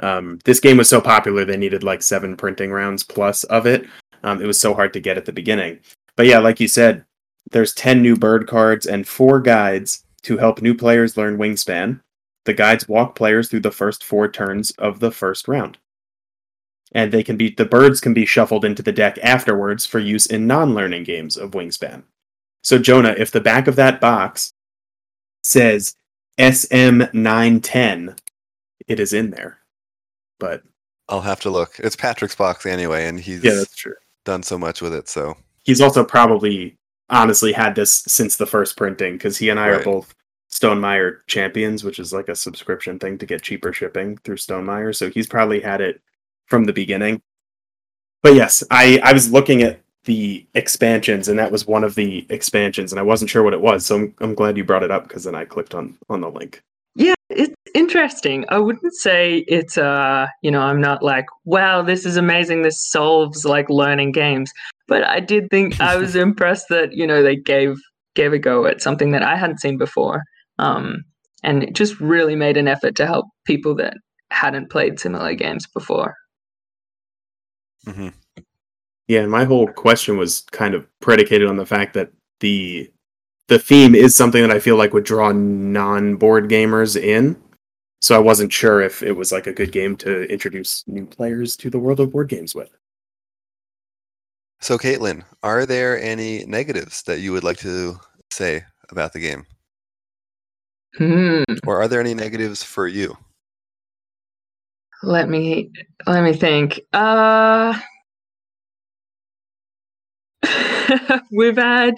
S2: Um, this game was so popular they needed like seven printing rounds plus of it. Um, it was so hard to get at the beginning. But yeah, like you said, there's 10 new bird cards and four guides to help new players learn wingspan. The guides walk players through the first four turns of the first round. And they can be the birds can be shuffled into the deck afterwards for use in non-learning games of Wingspan. So Jonah, if the back of that box says SM910, it is in there. But
S1: I'll have to look. It's Patrick's box anyway, and he's
S2: yeah, that's true.
S1: done so much with it. So
S2: He's also probably honestly had this since the first printing because he and I are
S1: Right.
S2: both Stonemaier champions, which is like a subscription thing to get cheaper shipping through Stone Stonemaier. So he's probably had it from the beginning. But yes, I I was looking at the expansions and that was one of the expansions and I wasn't sure what it was. So I'm, I'm glad you brought it up because then I clicked on on the link.
S3: Yeah, it's interesting. I wouldn't say it's uh, you know, I'm not like, wow, this is amazing. This solves like learning games. But I did think (laughs) I was impressed that, you know, they gave gave a go at something that I hadn't seen before. Um and it just really made an effort to help people that hadn't played similar games before.
S1: hmm
S2: Yeah, and my whole question was kind of predicated on the fact that the the theme is something that I feel like would draw non-board gamers in. So I wasn't sure if it was like a good game to introduce new players to the world of board games with.
S1: So, Caitlin, are there any negatives that you would like to say about the game,
S3: Hmm.
S1: or are there any negatives for you?
S3: Let me let me think. Uh (laughs) we've had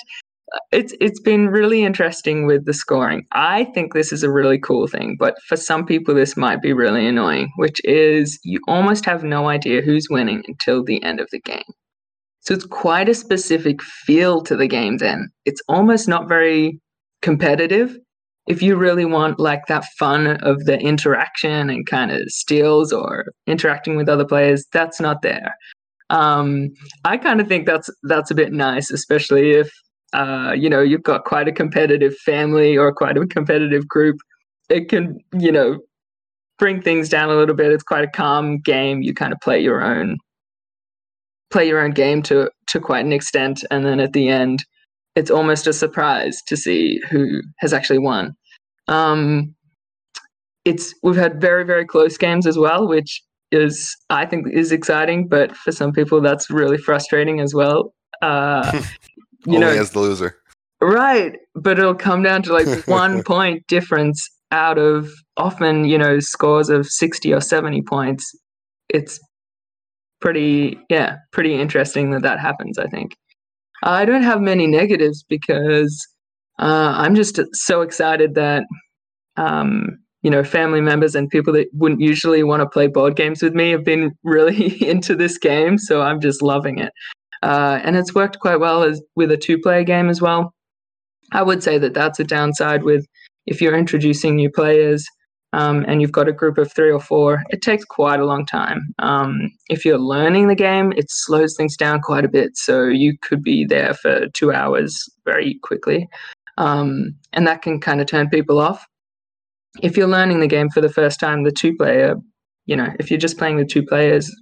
S3: it's it's been really interesting with the scoring. I think this is a really cool thing, but for some people this might be really annoying, which is you almost have no idea who's winning until the end of the game. So it's quite a specific feel to the game then. It's almost not very competitive. If you really want like that fun of the interaction and kind of steals or interacting with other players, that's not there. Um, I kind of think that's that's a bit nice, especially if uh, you know you've got quite a competitive family or quite a competitive group. It can you know bring things down a little bit. It's quite a calm game. You kind of play your own play your own game to to quite an extent, and then at the end, it's almost a surprise to see who has actually won. Um, it's we've had very very close games as well, which is I think is exciting, but for some people that's really frustrating as well. Uh, (laughs) you
S1: Only
S3: know,
S1: as the loser.
S3: Right, but it'll come down to like (laughs) one point difference out of often, you know, scores of 60 or 70 points. It's pretty, yeah, pretty interesting that that happens, I think. I don't have many negatives because uh, I'm just so excited that, um, you know, family members and people that wouldn't usually want to play board games with me have been really (laughs) into this game. So I'm just loving it. Uh, and it's worked quite well as with a two-player game as well. I would say that that's a downside with if you're introducing new players um, and you've got a group of three or four, it takes quite a long time. Um, if you're learning the game, it slows things down quite a bit. So you could be there for two hours very quickly. Um, and that can kind of turn people off. If you're learning the game for the first time, the two player, you know, if you're just playing with two players,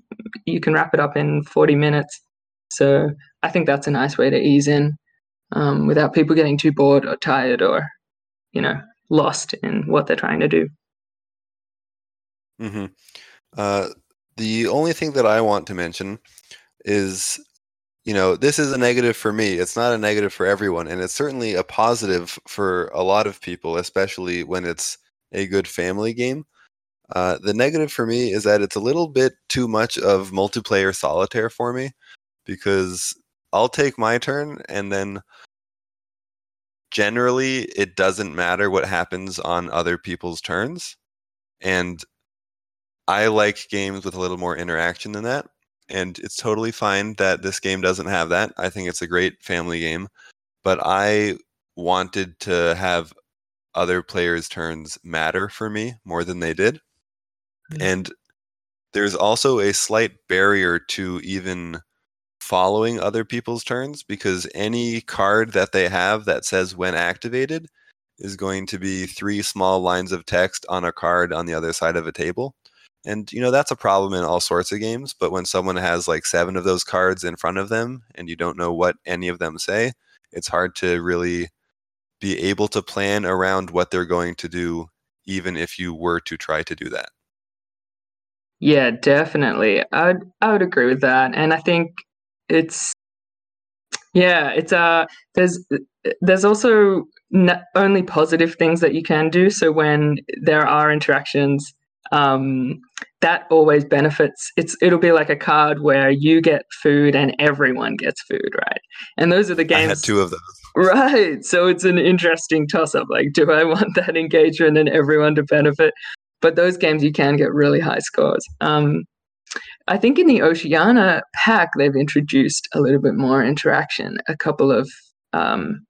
S3: you can wrap it up in 40 minutes. So I think that's a nice way to ease in um, without people getting too bored or tired or, you know, lost in what they're trying to do.
S1: hmm Uh, the only thing that I want to mention is, you know, this is a negative for me. It's not a negative for everyone, and it's certainly a positive for a lot of people, especially when it's a good family game. Uh, the negative for me is that it's a little bit too much of multiplayer solitaire for me because I'll take my turn and then generally it doesn't matter what happens on other people's turns. And I like games with a little more interaction than that. And it's totally fine that this game doesn't have that. I think it's a great family game. But I wanted to have other players' turns matter for me more than they did.
S3: Mm.
S1: And there's also a slight barrier to even following other people's turns because any card that they have that says when activated is going to be three small lines of text on a card on the other side of a table. And you know that's a problem in all sorts of games, but when someone has like seven of those cards in front of them and you don't know what any of them say, it's hard to really be able to plan around what they're going to do even if you were to try to do that.
S3: Yeah, definitely. I would I would agree with that, and I think it's yeah, it's uh there's there's also only positive things that you can do. So when there are interactions, um, that always benefits. It's it'll be like a card where you get food and everyone gets food, right? And those are the games. I
S1: had two of those.
S3: Right. So it's an interesting toss up. Like, do I want (laughs) that engagement and everyone to benefit? But those games you can get really high scores. Um, I think in the Oceania pack, they've introduced a little bit more interaction, a couple of um,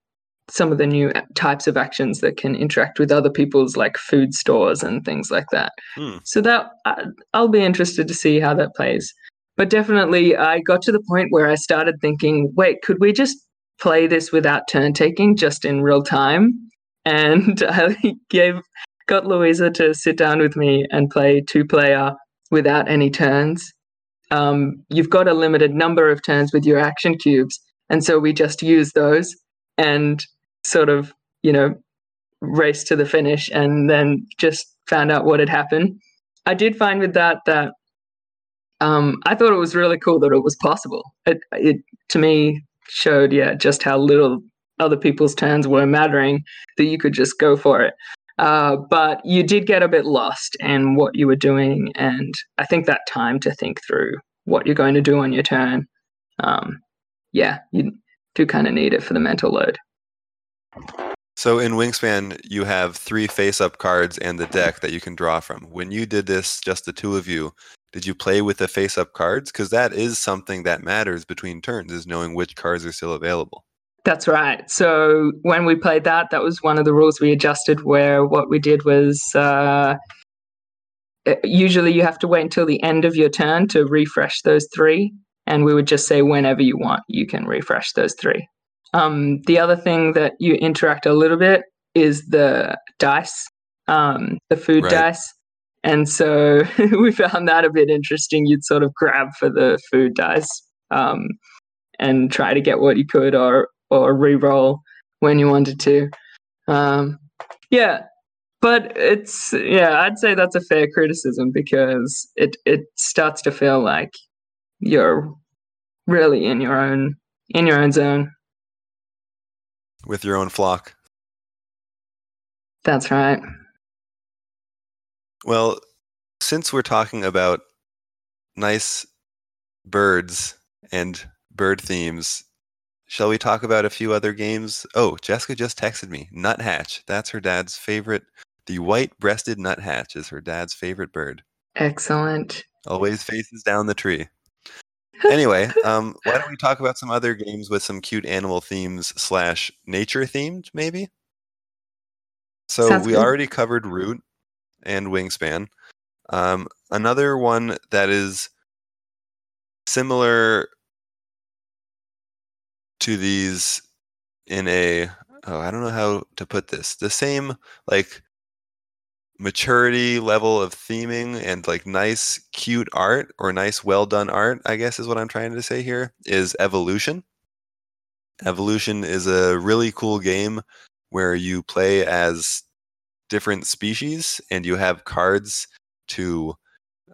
S3: some of the new types of actions that can interact with other people's like food stores and things like that. Hmm. So that I'll be interested to see how that plays. But definitely, I got to the point where I started thinking, wait, could we just play this without turn taking, just in real time? (laughs) And (laughs) I gave got Louisa to sit down with me and play two player without any turns um, you've got a limited number of turns with your action cubes. And so we just use those and sort of, you know, race to the finish and then just found out what had happened. I did find with that that um, I thought it was really cool that it was possible. It, it to me showed, yeah, just how little other people's turns were mattering that you could just go for it. Uh, but you did get a bit lost in what you were doing, and I think that time to think through what you're going to do on your turn, um, yeah, you do kind of need it for the mental load.
S1: So in Wingspan, you have three face-up cards and the deck that you can draw from. When you did this, just the two of you, did you play with the face-up cards? Because that is something that matters between turns, is knowing which cards are still available.
S3: That's right. So when we played that, that was one of the rules we adjusted where what we did was uh, usually you have to wait until the end of your turn to refresh those three. And we would just say whenever you want, you can refresh those three. Um, the other thing that you interact a little bit is the dice, um, the food right. dice. And so (laughs) we found that a bit interesting. You'd sort of grab for the food dice um, and try to get what you could or or re-roll when you wanted to. Um, yeah, but it's yeah, I'd say that's a fair criticism because it it starts to feel like you're really in your own in your own zone
S1: with your own flock.
S3: That's right.
S1: Well, since we're talking about nice birds and bird themes, Shall we talk about a few other games? Oh, Jessica just texted me. Nuthatch. That's her dad's favorite. The white breasted nuthatch is her dad's favorite bird.
S3: Excellent.
S1: Always faces down the tree. Anyway, um, why don't we talk about some other games with some cute animal themes slash nature themed, maybe? So Sounds we good. already covered Root and Wingspan. Um, another one that is similar to these in a oh I don't know how to put this the same like maturity level of theming and like nice cute art or nice well done art I guess is what I'm trying to say here is evolution. Evolution is a really cool game where you play as different species and you have cards to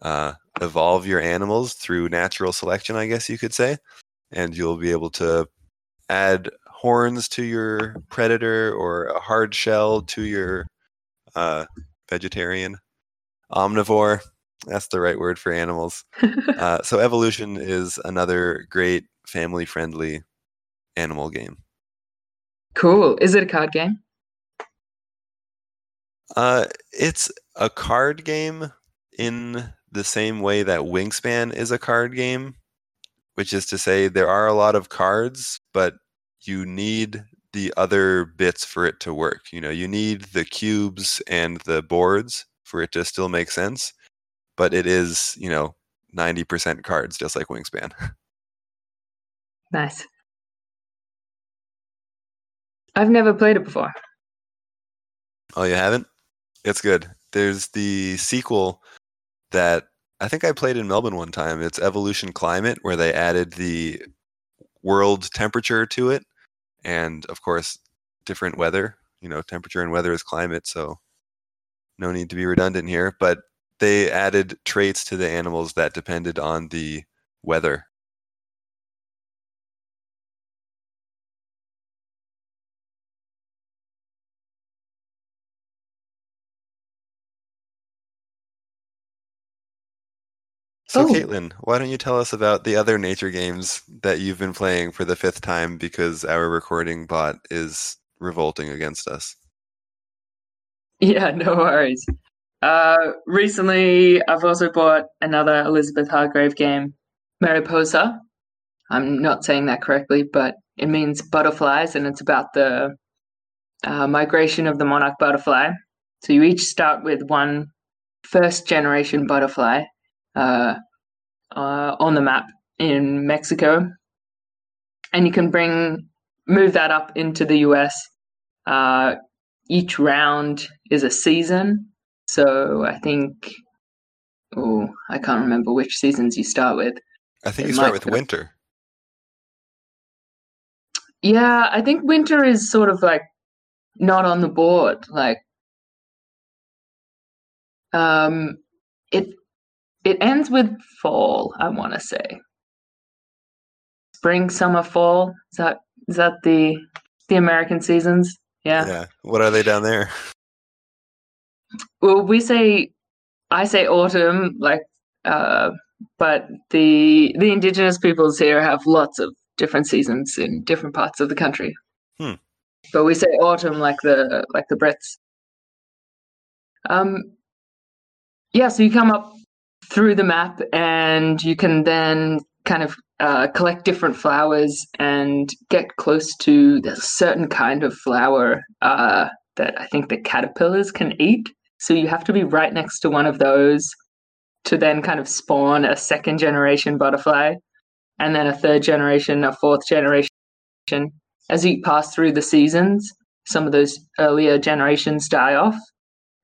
S1: uh, evolve your animals through natural selection, I guess you could say. And you'll be able to add horns to your predator or a hard shell to your uh, vegetarian omnivore. That's the right word for animals. (laughs) uh, so evolution is another great family friendly animal game.
S3: Cool. Is it a card game?
S1: Uh, it's a card game in the same way that Wingspan is a card game which is to say there are a lot of cards, but you need the other bits for it to work. You know, you need the cubes and the boards for it to still make sense, but it is, you know, 90% cards, just like Wingspan. (laughs)
S3: Nice. I've never played it before.
S1: Oh, you haven't? It's good. There's the sequel that I think I played in Melbourne one time. It's Evolution Climate, where they added the world temperature to it, and of course, different weather. You know, temperature and weather is climate, so no need to be redundant here. But they added traits to the animals that depended on the weather. So,
S3: Oh.
S1: Caitlin, why don't you tell us about the other nature games that you've been playing for the fifth time because our recording bot is revolting against us?
S3: Yeah, (laughs) no worries. Uh, recently, I've also bought another Elizabeth Hargrave game, Mariposa. I'm not saying that correctly, but it means butterflies, and it's about the uh, migration of the monarch butterfly. So you each start with one first generation butterfly uh, uh, on the map in Mexico, and you can bring move that up into the US. Uh, each round is a season. So I think, oh, I can't remember which seasons you start with.
S1: I think
S3: It
S1: you start with winter.
S3: Yeah, I think winter is sort of like not on the board. Like, um, it it ends with fall. I want to say spring, summer, fall. Is that is that the the American seasons? Yeah. Yeah.
S1: What are they down there?
S3: Well, we say, I say autumn, like, uh, but the the indigenous peoples here have lots of different seasons in different parts of the country.
S1: Hmm.
S3: But we say autumn, like the like the Brits. Um, yeah, so you come up through the map, and you can then kind of uh, collect different flowers and get close to a certain kind of flower uh, that I think the caterpillars can eat. So you have to be right next to one of those to then kind of spawn a second generation butterfly and then a third generation, a fourth generation. As you pass through the seasons, some of those earlier generations die off.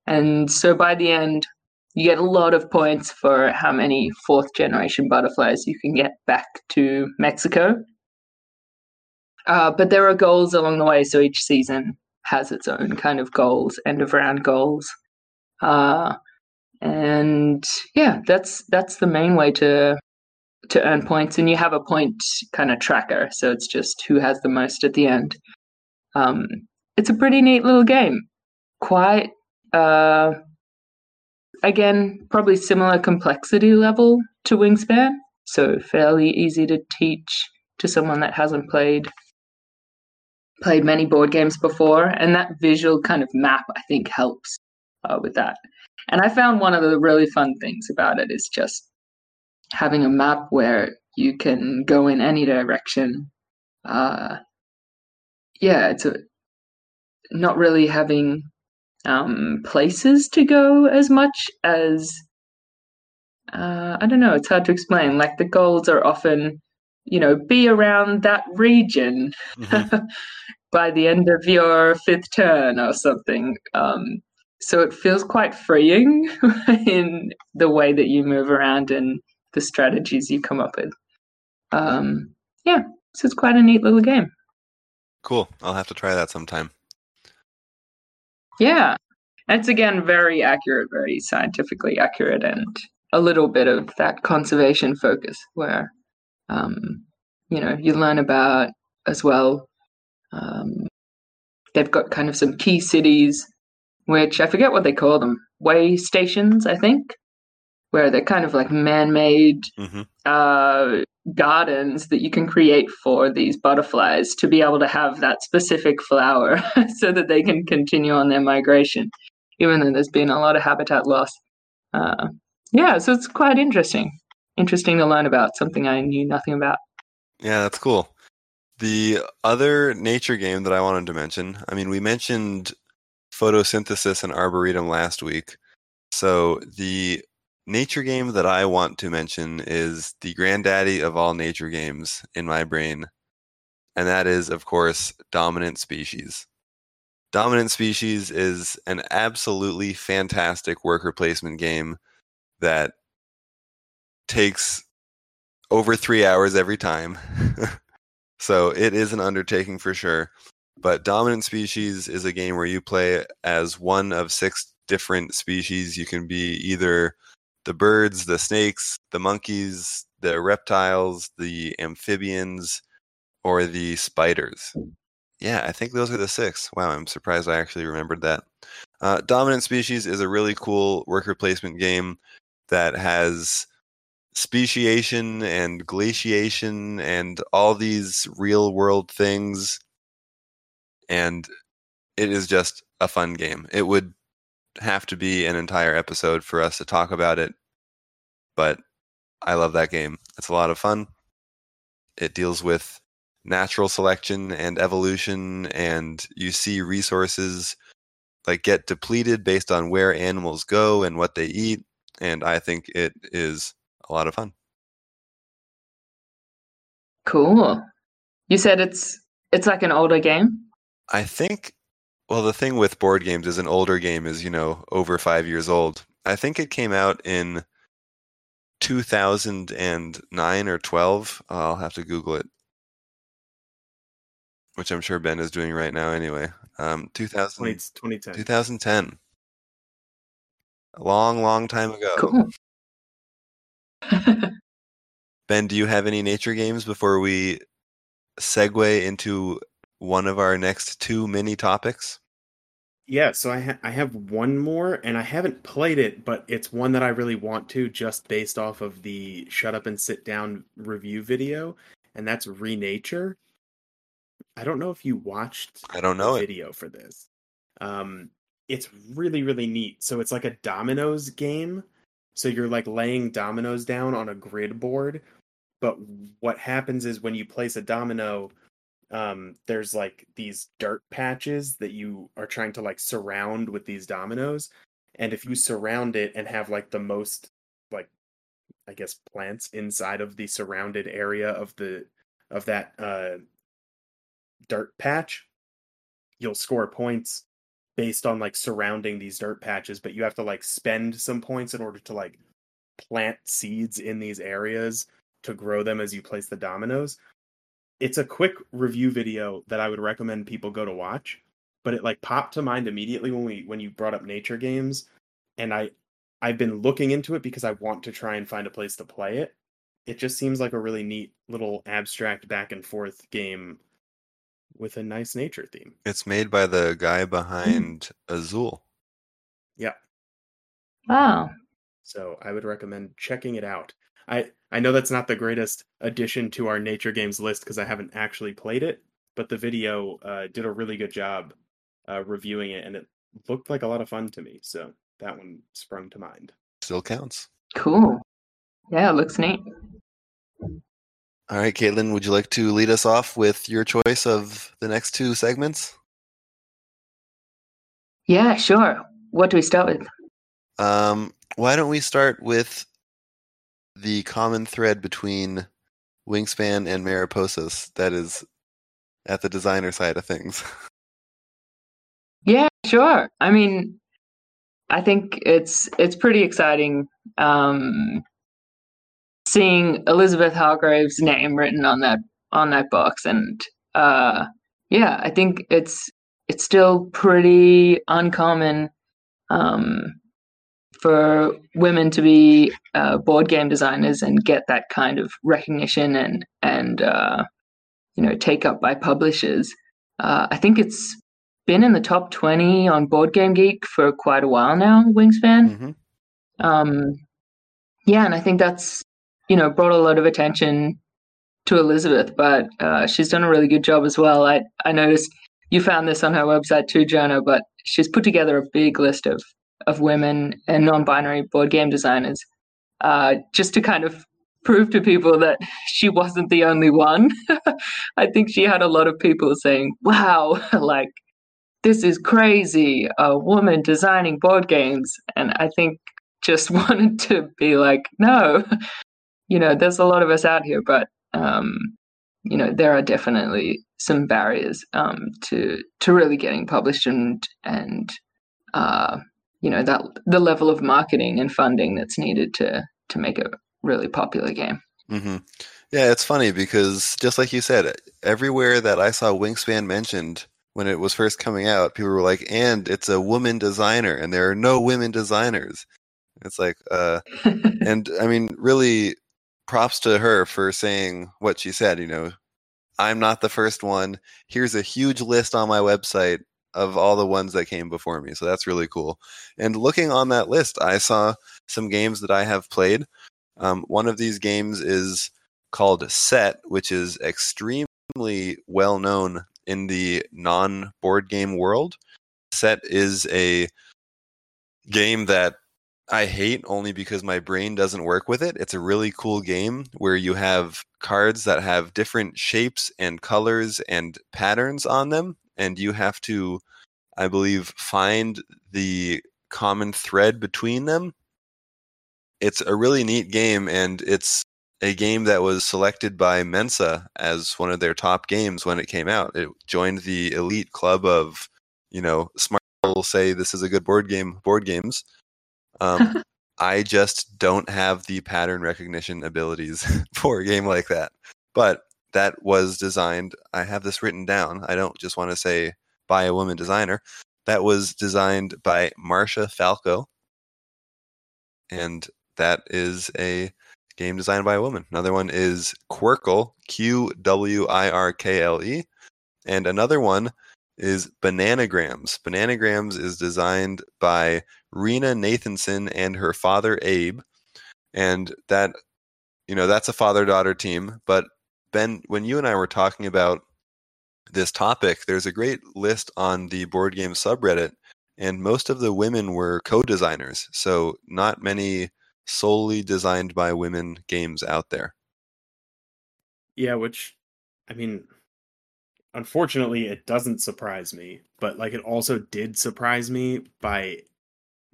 S3: And so by the end, you get a lot of points for how many fourth generation butterflies you can get back to Mexico. Uh, but there are goals along the way, so each season has its own kind of goals, end of round goals. Uh, and yeah, that's that's the main way to to earn points, and you have a point kind of tracker, so it's just who has the most at the end. Um, it's a pretty neat little game. Quite, uh, again, probably similar complexity level to Wingspan, so fairly easy to teach to someone that hasn't played played many board games before, and that visual kind of map I think helps uh, with that. And I found one of the really fun things about it is just having a map where you can go in any direction. Uh, yeah, it's a, not really having um, places to go as much as uh, I don't know. It's hard to explain. Like the goals are often, you know, be around that region
S1: Mhm. (laughs)
S3: by the end of your fifth turn or something. Um, so it feels quite freeing (laughs) in the way that you move around and the strategies you come up with. Um, yeah, so it's quite a neat little game.
S1: Cool. I'll have to try that sometime.
S3: Yeah. It's again very accurate, very scientifically accurate, and a little bit of that conservation focus where, um, you know, you learn about as well. Um, they've got kind of some key cities, which I forget what they call them, way stations, I think, where they're kind of like man made
S1: hmm
S3: uh, gardens that you can create for these butterflies to be able to have that specific flower (laughs) so that they can continue on their migration, even though there's been a lot of habitat loss. Uh, yeah, so it's quite interesting. Interesting to learn about something I knew nothing about.
S1: Yeah, that's cool. The other nature game that I wanted to mention, I mean, we mentioned photosynthesis and arboretum last week. So the nature game that I want to mention is the granddaddy of all nature games in my brain. And that is, of course, Dominant Species. Dominant Species is an absolutely fantastic worker placement game that takes over three hours every time. (laughs) so it is an undertaking for sure. But Dominant Species is a game where you play as one of six different species. You can be either the birds, the snakes, the monkeys, the reptiles, the amphibians, or the spiders. Yeah, I think those are the six. Wow, I'm surprised I actually remembered that. Uh, Dominant Species is a really cool worker placement game that has speciation and glaciation and all these real world things. And it is just a fun game. It would have to be an entire episode for us to talk about it, but I love that game. It's a lot of fun. It deals with natural selection and evolution, and you see resources like get depleted based on where animals go and what they eat. And I think it is a lot of fun.
S3: Cool. You said it's it's like an older game.
S1: I think well the thing with board games is an older game is, you know, over 5 years old. I think it came out in 2009 or 12. I'll have to Google it. Which I'm sure Ben is doing right now anyway. Um, 2000,
S2: 20, 2010.
S1: 2010. A long, long time ago.
S3: Cool. (laughs)
S1: Ben, do you have any nature games before we segue into one of our next two mini topics?
S2: Yeah, so I ha- I have one more, and I haven't played it, but it's one that I really want to, just based off of the "Shut Up and Sit Down" review video, and that's Renature. I don't know if you watched.
S1: I don't know it.
S2: video for this. Um, it's really really neat. So it's like a dominoes game. So you're like laying dominoes down on a grid board, but what happens is when you place a domino, um, there's like these dirt patches that you are trying to like surround with these dominoes, and if you surround it and have like the most like I guess plants inside of the surrounded area of the of that uh dirt patch, you'll score points based on like surrounding these dirt patches, but you have to like spend some points in order to like plant seeds in these areas to grow them as you place the dominoes. It's a quick review video that I would recommend people go to watch, but it like popped to mind immediately when we when you brought up nature games and I I've been looking into it because I want to try and find a place to play it. It just seems like a really neat little abstract back and forth game with a nice nature theme.
S1: It's made by the guy behind Azul.
S2: Yeah.
S3: Wow.
S2: So I would recommend checking it out. I I know that's not the greatest addition to our nature games list because I haven't actually played it, but the video uh, did a really good job uh, reviewing it, and it looked like a lot of fun to me. So that one sprung to mind.
S1: Still counts.
S3: Cool. Yeah, it looks neat.
S1: All right, Caitlin, would you like to lead us off with your choice of the next two segments?
S3: Yeah, sure. What do we start with?
S1: Um, why don't we start with the common thread between Wingspan and Mariposas that is at the designer side of things? (laughs)
S3: Yeah, sure. I mean, I think it's it's pretty exciting um, seeing Elizabeth Hargrave's name written on that on that box, and uh, yeah, I think it's it's still pretty uncommon um, for women to be uh, board game designers and get that kind of recognition and and uh, you know take up by publishers. Uh, I think it's been in the top twenty on Board Game Geek for quite a while now. Wingspan,
S1: hmm
S3: um, yeah, and I think that's you know brought a lot of attention to Elizabeth, but uh, she's done a really good job as well. I I noticed you found this on her website too, Jonah, but she's put together a big list of of women and non-binary board game designers, uh, just to kind of prove to people that she wasn't the only one. (laughs) I think she had a lot of people saying, "Wow, (laughs) like this is crazy, a woman designing board games," and I think just (laughs) wanted to be like, "No, you know, there's a lot of us out here, but um, you know, there are definitely some barriers um, to to really getting published and and uh, you know that the level of marketing and funding that's needed to to make a really popular game.
S1: hmm Yeah, it's funny because just like you said, everywhere that I saw Wingspan mentioned when it was first coming out, people were like, "And it's a woman designer, and there are no women designers." It's like, uh, (laughs) and I mean, really, props to her for saying what she said. You know, I'm not the first one. Here's a huge list on my website of all the ones that came before me. So that's really cool. And looking on that list, I saw some games that I have played. Um, one of these games is called Set, which is extremely well known in the non board game world. Set is a game that I hate only because my brain doesn't work with it. It's a really cool game where you have cards that have different shapes and colors and patterns on them, and you have to, I believe, find the common thread between them. It's a really neat game, and it's a game that was selected by Mensa as one of their top games when it came out. It joined the elite club of, you know, smart people say this is a good board game, board games. Um, (laughs) I just don't have the pattern recognition abilities (laughs) for a game like that. But that was designed. I have this written down. I don't just want to say by a woman designer. That was designed by Marsha Falco. And that is a game designed by a woman. Another one is Qwirkle, Q W I R K L E. And another one is Bananagrams. Bananagrams is designed by Rena Nathanson and her father Abe. And that you know, that's a father-daughter team, but Ben, when you and I were talking about this topic, there's a great list on the board game subreddit and most of the women were co-designers. So not many solely designed by women games out there.
S2: Yeah, which I mean unfortunately it doesn't surprise me, but like it also did surprise me by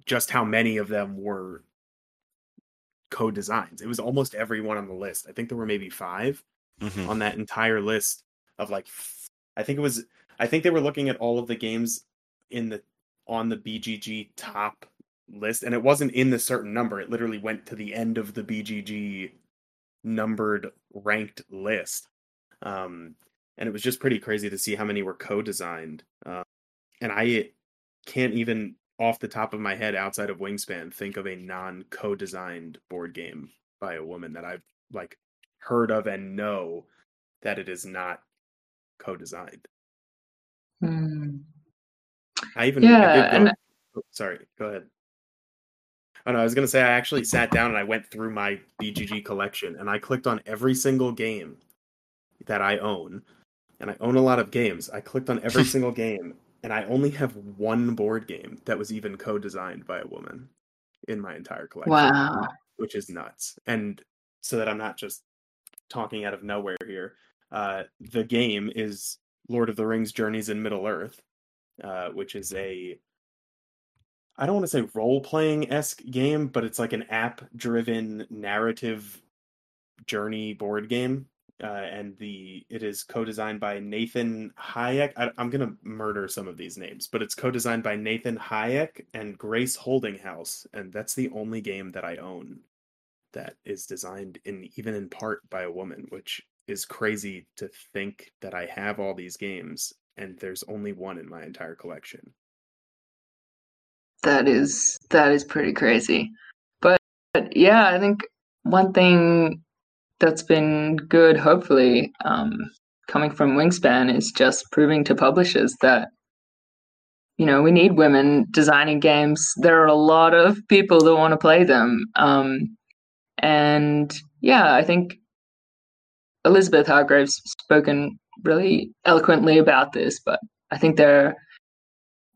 S2: just how many of them were co-designs. It was almost everyone on the list. I think there were maybe 5
S1: Mhm.
S2: on that entire list of like I think it was I think they were looking at all of the games in the on the BGG top list and it wasn't in the certain number. It literally went to the end of the BGG numbered ranked list. Um and it was just pretty crazy to see how many were co-designed. Uh, and I can't even off the top of my head outside of Wingspan think of a non co-designed board game by a woman that I've like heard of and know that it is not co-designed.
S3: Hmm.
S2: I even I
S3: Yeah,
S2: did go-
S3: and
S2: oh, sorry, go ahead. Oh no, I was gonna say I actually sat down and I went through my BGG collection and I clicked on every single game that I own, and I own a lot of games. I clicked on every (laughs) single game, and I only have one board game that was even co-designed by a woman in my entire collection
S3: wow.
S2: which is nuts. And so that I'm not just talking out of nowhere here, uh, the game is Lord of the Rings: Journeys in Middle Earth, uh, which is a I don't want to say role playing esque game, but it's like an app driven narrative journey board game. Uh, and the it is co-designed by Nathan Hajek. I, I'm gonna murder some of these names, but it's co-designed by Nathan Hajek and Grace Holdinghaus, and that's the only game that I own that is designed in even in part by a woman, which is crazy to think that I have all these games and there's only one in my entire collection.
S3: That is that is pretty crazy. But, but yeah, I think one thing that's been good, hopefully, um, coming from Wingspan is just proving to publishers that you know we need women designing games. There are a lot of people that want to play them, um, and yeah, I think Elizabeth Hargrave's spoken really eloquently about this, but I think there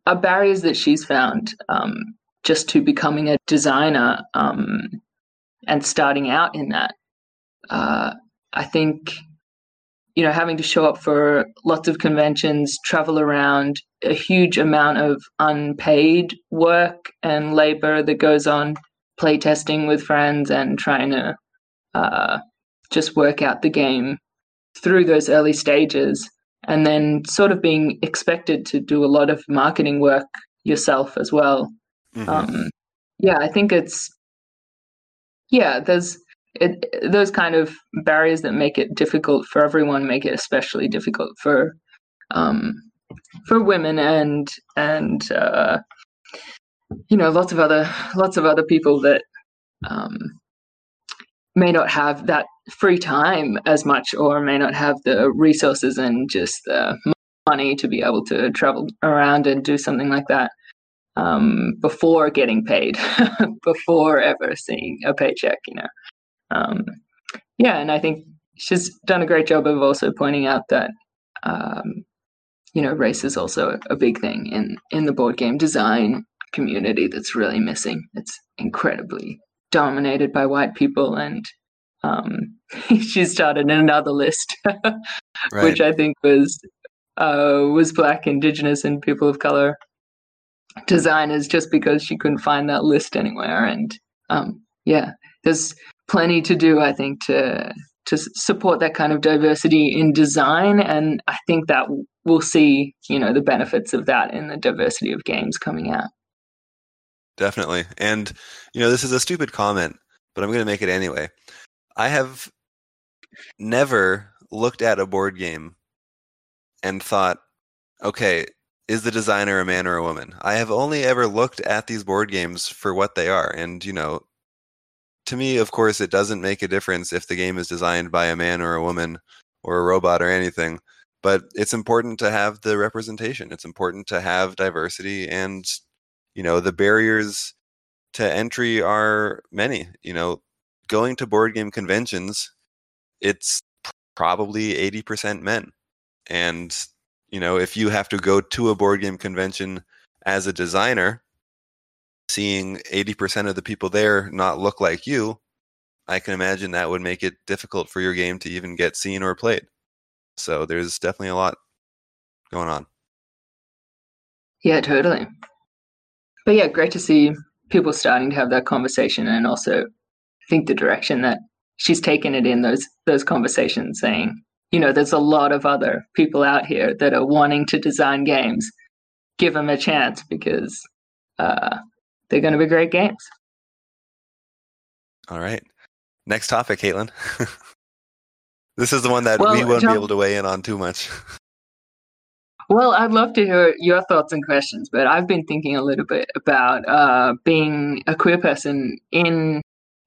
S3: are barriers that she's found um, just to becoming a designer um, and starting out in that. Uh, I think, you know, having to show up for lots of conventions, travel around, a huge amount of unpaid work and labor that goes on playtesting with friends and trying to uh, just work out the game through those early stages and then sort of being expected to do a lot of marketing work yourself as well.
S1: Mhm.
S3: Um, yeah, I think it's yeah, there's it, those kind of barriers that make it difficult for everyone make it especially difficult for um, for women and and uh, you know lots of other lots of other people that um, may not have that free time as much or may not have the resources and just the money to be able to travel around and do something like that um, before getting paid, (laughs) before ever seeing a paycheck, you know. Um, yeah, and I think she's done a great job of also pointing out that um, you know race is also a big thing in in the board game design community that's really missing. It's incredibly dominated by white people, and um, (laughs) she started another list, (laughs) right. which I think was uh, was black, indigenous, and people of color designers, just because she couldn't find that list anywhere. And um, yeah, there's plenty to do, I think, to to support that kind of diversity in design, and I think that we'll see, you know, the benefits of that in the diversity of games coming out.
S1: Definitely. And, you know, this is a stupid comment, but I'm going to make it anyway. I have never looked at a board game and thought, okay, is the designer a man or a woman? I have only ever looked at these board games for what they are. And, you know, to me, of course, it doesn't make a difference if the game is designed by a man or a woman or a robot or anything. But it's important to have the representation. It's important to have diversity and you know the barriers to entry are many you know going to board game conventions it's probably 80% men and you know if you have to go to a board game convention as a designer seeing 80% of the people there not look like you i can imagine that would make it difficult for your game to even get seen or played. So there's definitely a lot going on.
S3: Yeah totally but yeah, great to see people starting to have that conversation, and also I think the direction that she's taken it in those those conversations, saying, you know, there's a lot of other people out here that are wanting to design games. Give them a chance because uh, they're going to be great games.
S1: All right. Next topic, Caitlin. (laughs) this is the one that well, we won't John, be able to weigh in on too much. (laughs)
S3: Well, I'd love to hear your thoughts and questions, but I've been thinking a little bit about uh, being a queer person in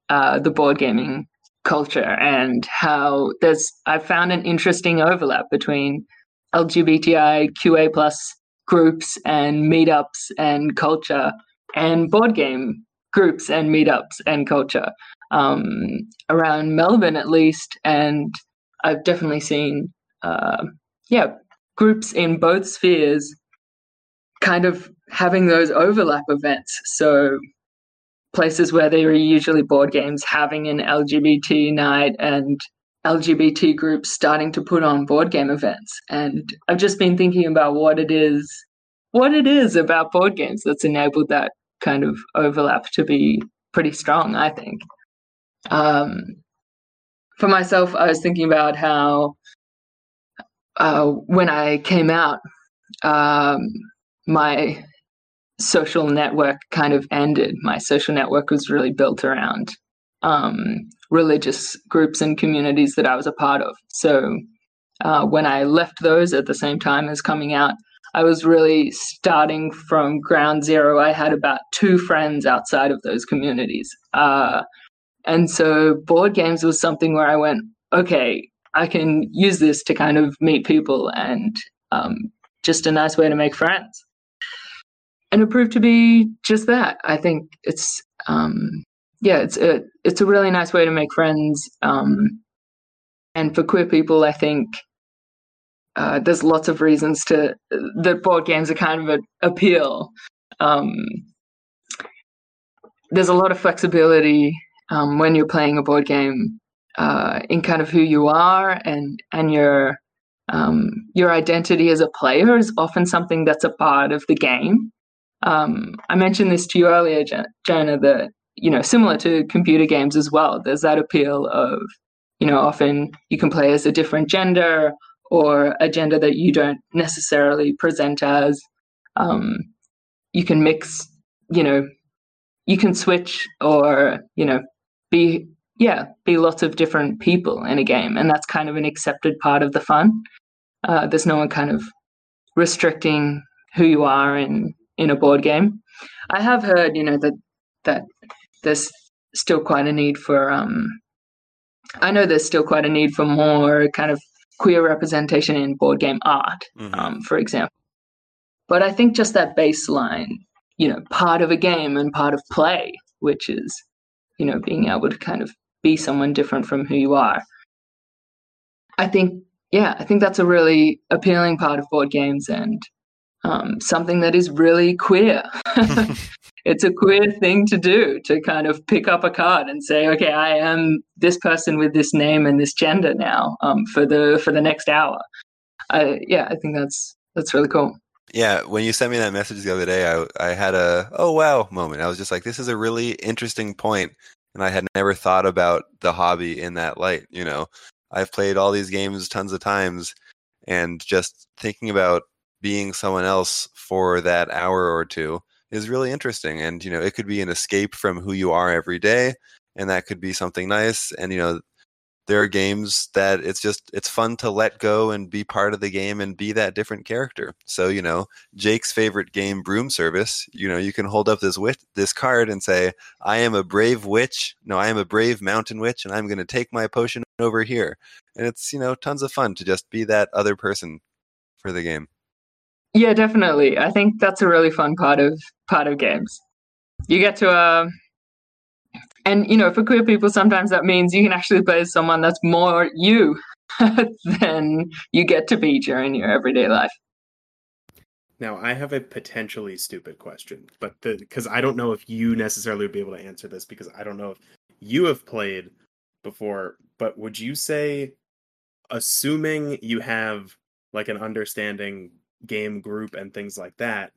S3: uh, the board gaming culture and how there's I've found an interesting overlap between LGBTIQA plus groups and meetups and culture and board game groups and meetups and culture um, around Melbourne at least, and I've definitely seen uh, yeah groups in both spheres kind of having those overlap events. So places where there are usually board games having an LGBT night and LGBT groups starting to put on board game events. And I've just been thinking about what it is what it is about board games that's enabled that kind of overlap to be pretty strong, I think. Um, for myself, I was thinking about how uh, when I came out, um, my social network kind of ended. My social network was really built around um, religious groups and communities that I was a part of. So uh, when I left those at the same time as coming out, I was really starting from ground zero. I had about two friends outside of those communities. Uh, and so board games was something where I went, okay, I can use this to kind of meet people and um, just a nice way to make friends. And it proved to be just that. I think it's um, yeah, it's a it's a really nice way to make friends. Um, and for queer people, I think uh, there's lots of reasons to that board games are kind of an appeal. Um, there's a lot of flexibility um, when you're playing a board game uh, in kind of who you are and and your um, your identity as a player is often something that's a part of the game. Um, I mentioned this to you earlier, Jonah, that you know similar to computer games as well. There's that appeal of you know often you can play as a different gender or a gender that you don't necessarily present as. Um, you can mix, you know, you can switch or you know be yeah, be lots of different people in a game, and that's kind of an accepted part of the fun. Uh, there's no one kind of restricting who you are in in a board game. I have heard, you know, that that there's still quite a need for. Um, I know there's still quite a need for more kind of queer representation in board game art, mm-hmm. um, for example. But I think just that baseline, you know, part of a game and part of play, which is, you know, being able to kind of be someone different from who you are. I think, yeah, I think that's a really appealing part of board games and um, something that is really queer. (laughs) (laughs) it's a queer thing to do to kind of pick up a card and say, okay, I am this person with this name and this gender now um, for the for the next hour. I, yeah, I think that's that's really cool.
S1: Yeah, when you sent me that message the other day, I I had a oh wow moment. I was just like, this is a really interesting point, and I had never thought about the hobby in that light. You know, I've played all these games tons of times, and just thinking about being someone else for that hour or two is really interesting. And you know, it could be an escape from who you are every day, and that could be something nice. And you know, there are games that it's just it's fun to let go and be part of the game and be that different character. So you know, Jake's favorite game, Broom Service. You know, you can hold up this witch, this card and say, "I am a brave witch. No, I am a brave mountain witch, and I'm going to take my potion over here." And it's you know tons of fun to just be that other person for the game.
S3: Yeah, definitely. I think that's a really fun part of part of games. You get to uh, and you know, for queer people, sometimes that means you can actually play as someone that's more you (laughs) than you get to be during your everyday life.
S2: Now, I have a potentially stupid question, but because I don't know if you necessarily would be able to answer this because I don't know if you have played before, but would you say, assuming you have like an understanding game group and things like that,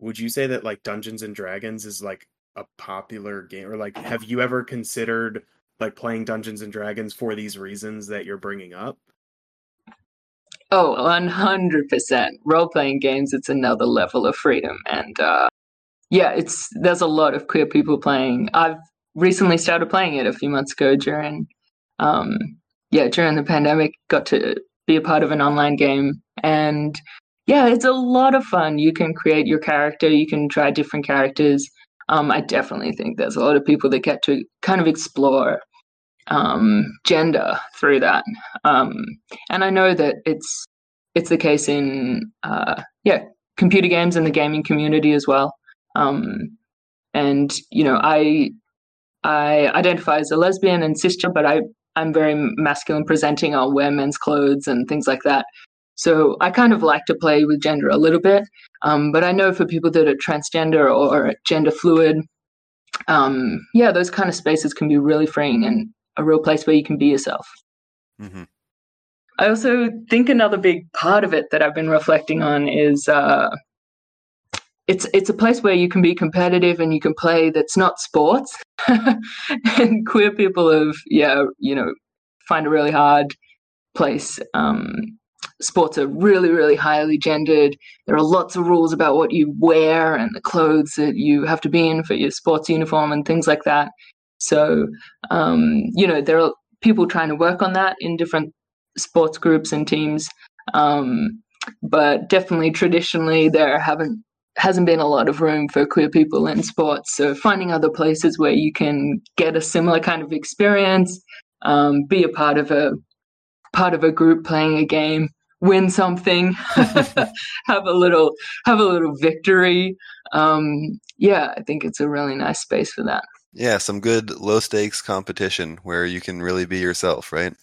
S2: would you say that like Dungeons and Dragons is like a popular game or like have you ever considered like playing Dungeons and Dragons for these reasons that you're bringing up?
S3: Oh, 100%. Role playing games, it's another level of freedom. And uh, yeah, it's there's a lot of queer people playing. I've recently started playing it a few months ago during, um, yeah, during the pandemic, got to be a part of an online game. And yeah, it's a lot of fun. You can create your character, you can try different characters um, I definitely think there's a lot of people that get to kind of explore um, gender through that. Um, and I know that it's it's the case in uh, yeah computer games and the gaming community as well. Um, and you know, I I identify as a lesbian and cisgender, but I I'm very masculine presenting. I'll wear men's clothes and things like that. So I kind of like to play with gender a little bit, um, but I know for people that are transgender or gender fluid, um, yeah, those kind of spaces can be really freeing and a real place where you can be yourself. Mm-hmm. I also think another big part of it that I've been reflecting on is uh, it's it's a place where you can be competitive and you can play that's not sports. (laughs) and queer people have yeah you know find a really hard place um, sports are really, really highly gendered. There are lots of rules about what you wear and the clothes that you have to be in for your sports uniform and things like that. So, um, you know, there are people trying to work on that in different sports groups and teams. Um, but definitely traditionally there haven't hasn't been a lot of room for queer people in sports. So finding other places where you can get a similar kind of experience, um, be a part of a part of a group playing a game win something, (laughs) have a little have a little victory. Um, yeah, I think it's a really nice space for that.
S1: Yeah, some good low stakes competition where you can really be yourself, right?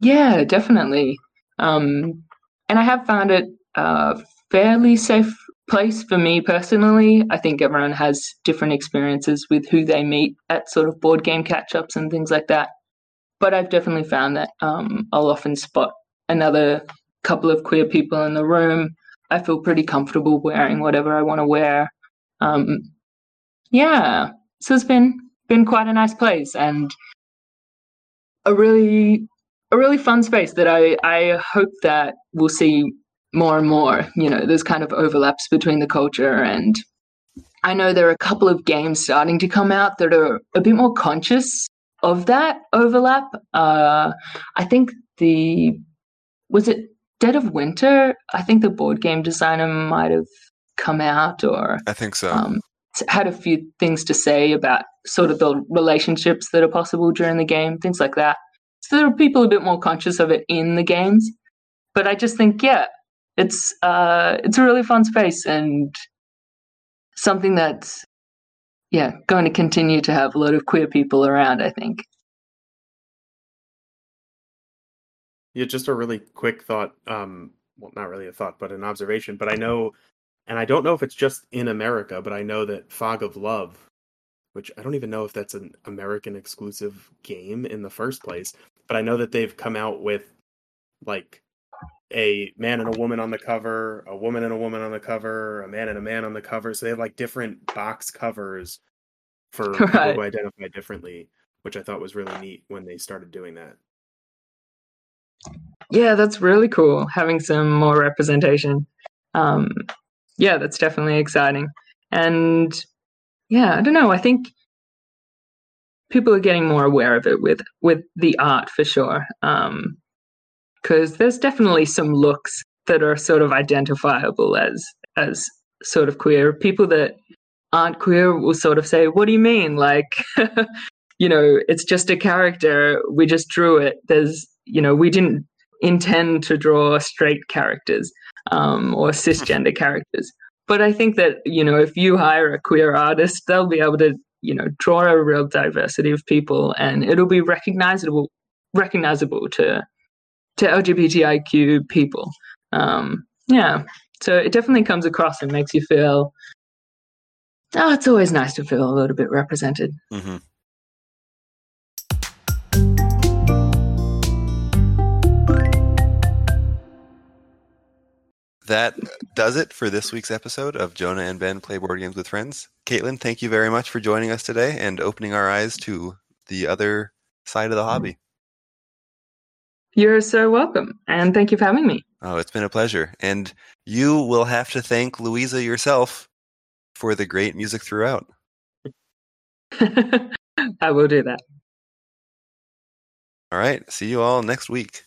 S3: Yeah, definitely. Um, and I have found it a fairly safe place for me personally. I think everyone has different experiences with who they meet at sort of board game catch ups and things like that but I've definitely found that um, I'll often spot another couple of queer people in the room. I feel pretty comfortable wearing whatever I want to wear. Um, yeah, so it's been been quite a nice place and a really a really fun space that I I hope that we'll see more and more. You know, there's kind of overlaps between the culture and I know there are a couple of games starting to come out that are a bit more conscious of that overlap. Uh, I think the was it Dead of Winter. I think the board game designer might have come out, or
S1: I think so. Um,
S3: had a few things to say about sort of the relationships that are possible during the game, things like that. So there are people a bit more conscious of it in the games. But I just think, yeah, it's uh, it's a really fun space and something that yeah, going to continue to have a lot of queer people around, I think.
S2: Yeah, just a really quick thought. Um, well, not really a thought, but an observation. But I know, and I don't know if it's just in America, but I know that Fog of Love, which I don't even know if that's an American exclusive game in the first place, but I know that they've come out with like a man and a woman on the cover, a woman and a woman on the cover, a man and a man on the cover. So they have like different box covers for (laughs) people who identify differently, which I thought was really neat when they started doing that.
S3: Yeah, that's really cool. Having some more representation. Um, yeah, that's definitely exciting. And yeah, I don't know. I think people are getting more aware of it with with the art for sure. Um, because there's definitely some looks that are sort of identifiable as as sort of queer. People that aren't queer will sort of say, "What do you mean?" Like, (laughs) you know, it's just a character. We just drew it. There's, you know, we didn't intend to draw straight characters um, or cisgender (laughs) characters. But I think that you know, if you hire a queer artist, they'll be able to, you know, draw a real diversity of people, and it'll be recognizable, recognizable to to LGBTIQ people. Um, yeah, so it definitely comes across and makes you feel. Oh, it's always nice to feel a little bit represented.
S1: Mm-hmm. That does it for this week's episode of Jonah and Ben Play Board Games with Friends. Caitlin, thank you very much for joining us today and opening our eyes to the other side of the hobby.
S3: You're so welcome, and thank you for having me.
S1: Oh, it's been a pleasure. And you will have to thank Louisa yourself for the great music throughout. (laughs)
S3: I will do that.
S1: All right. See you all next week.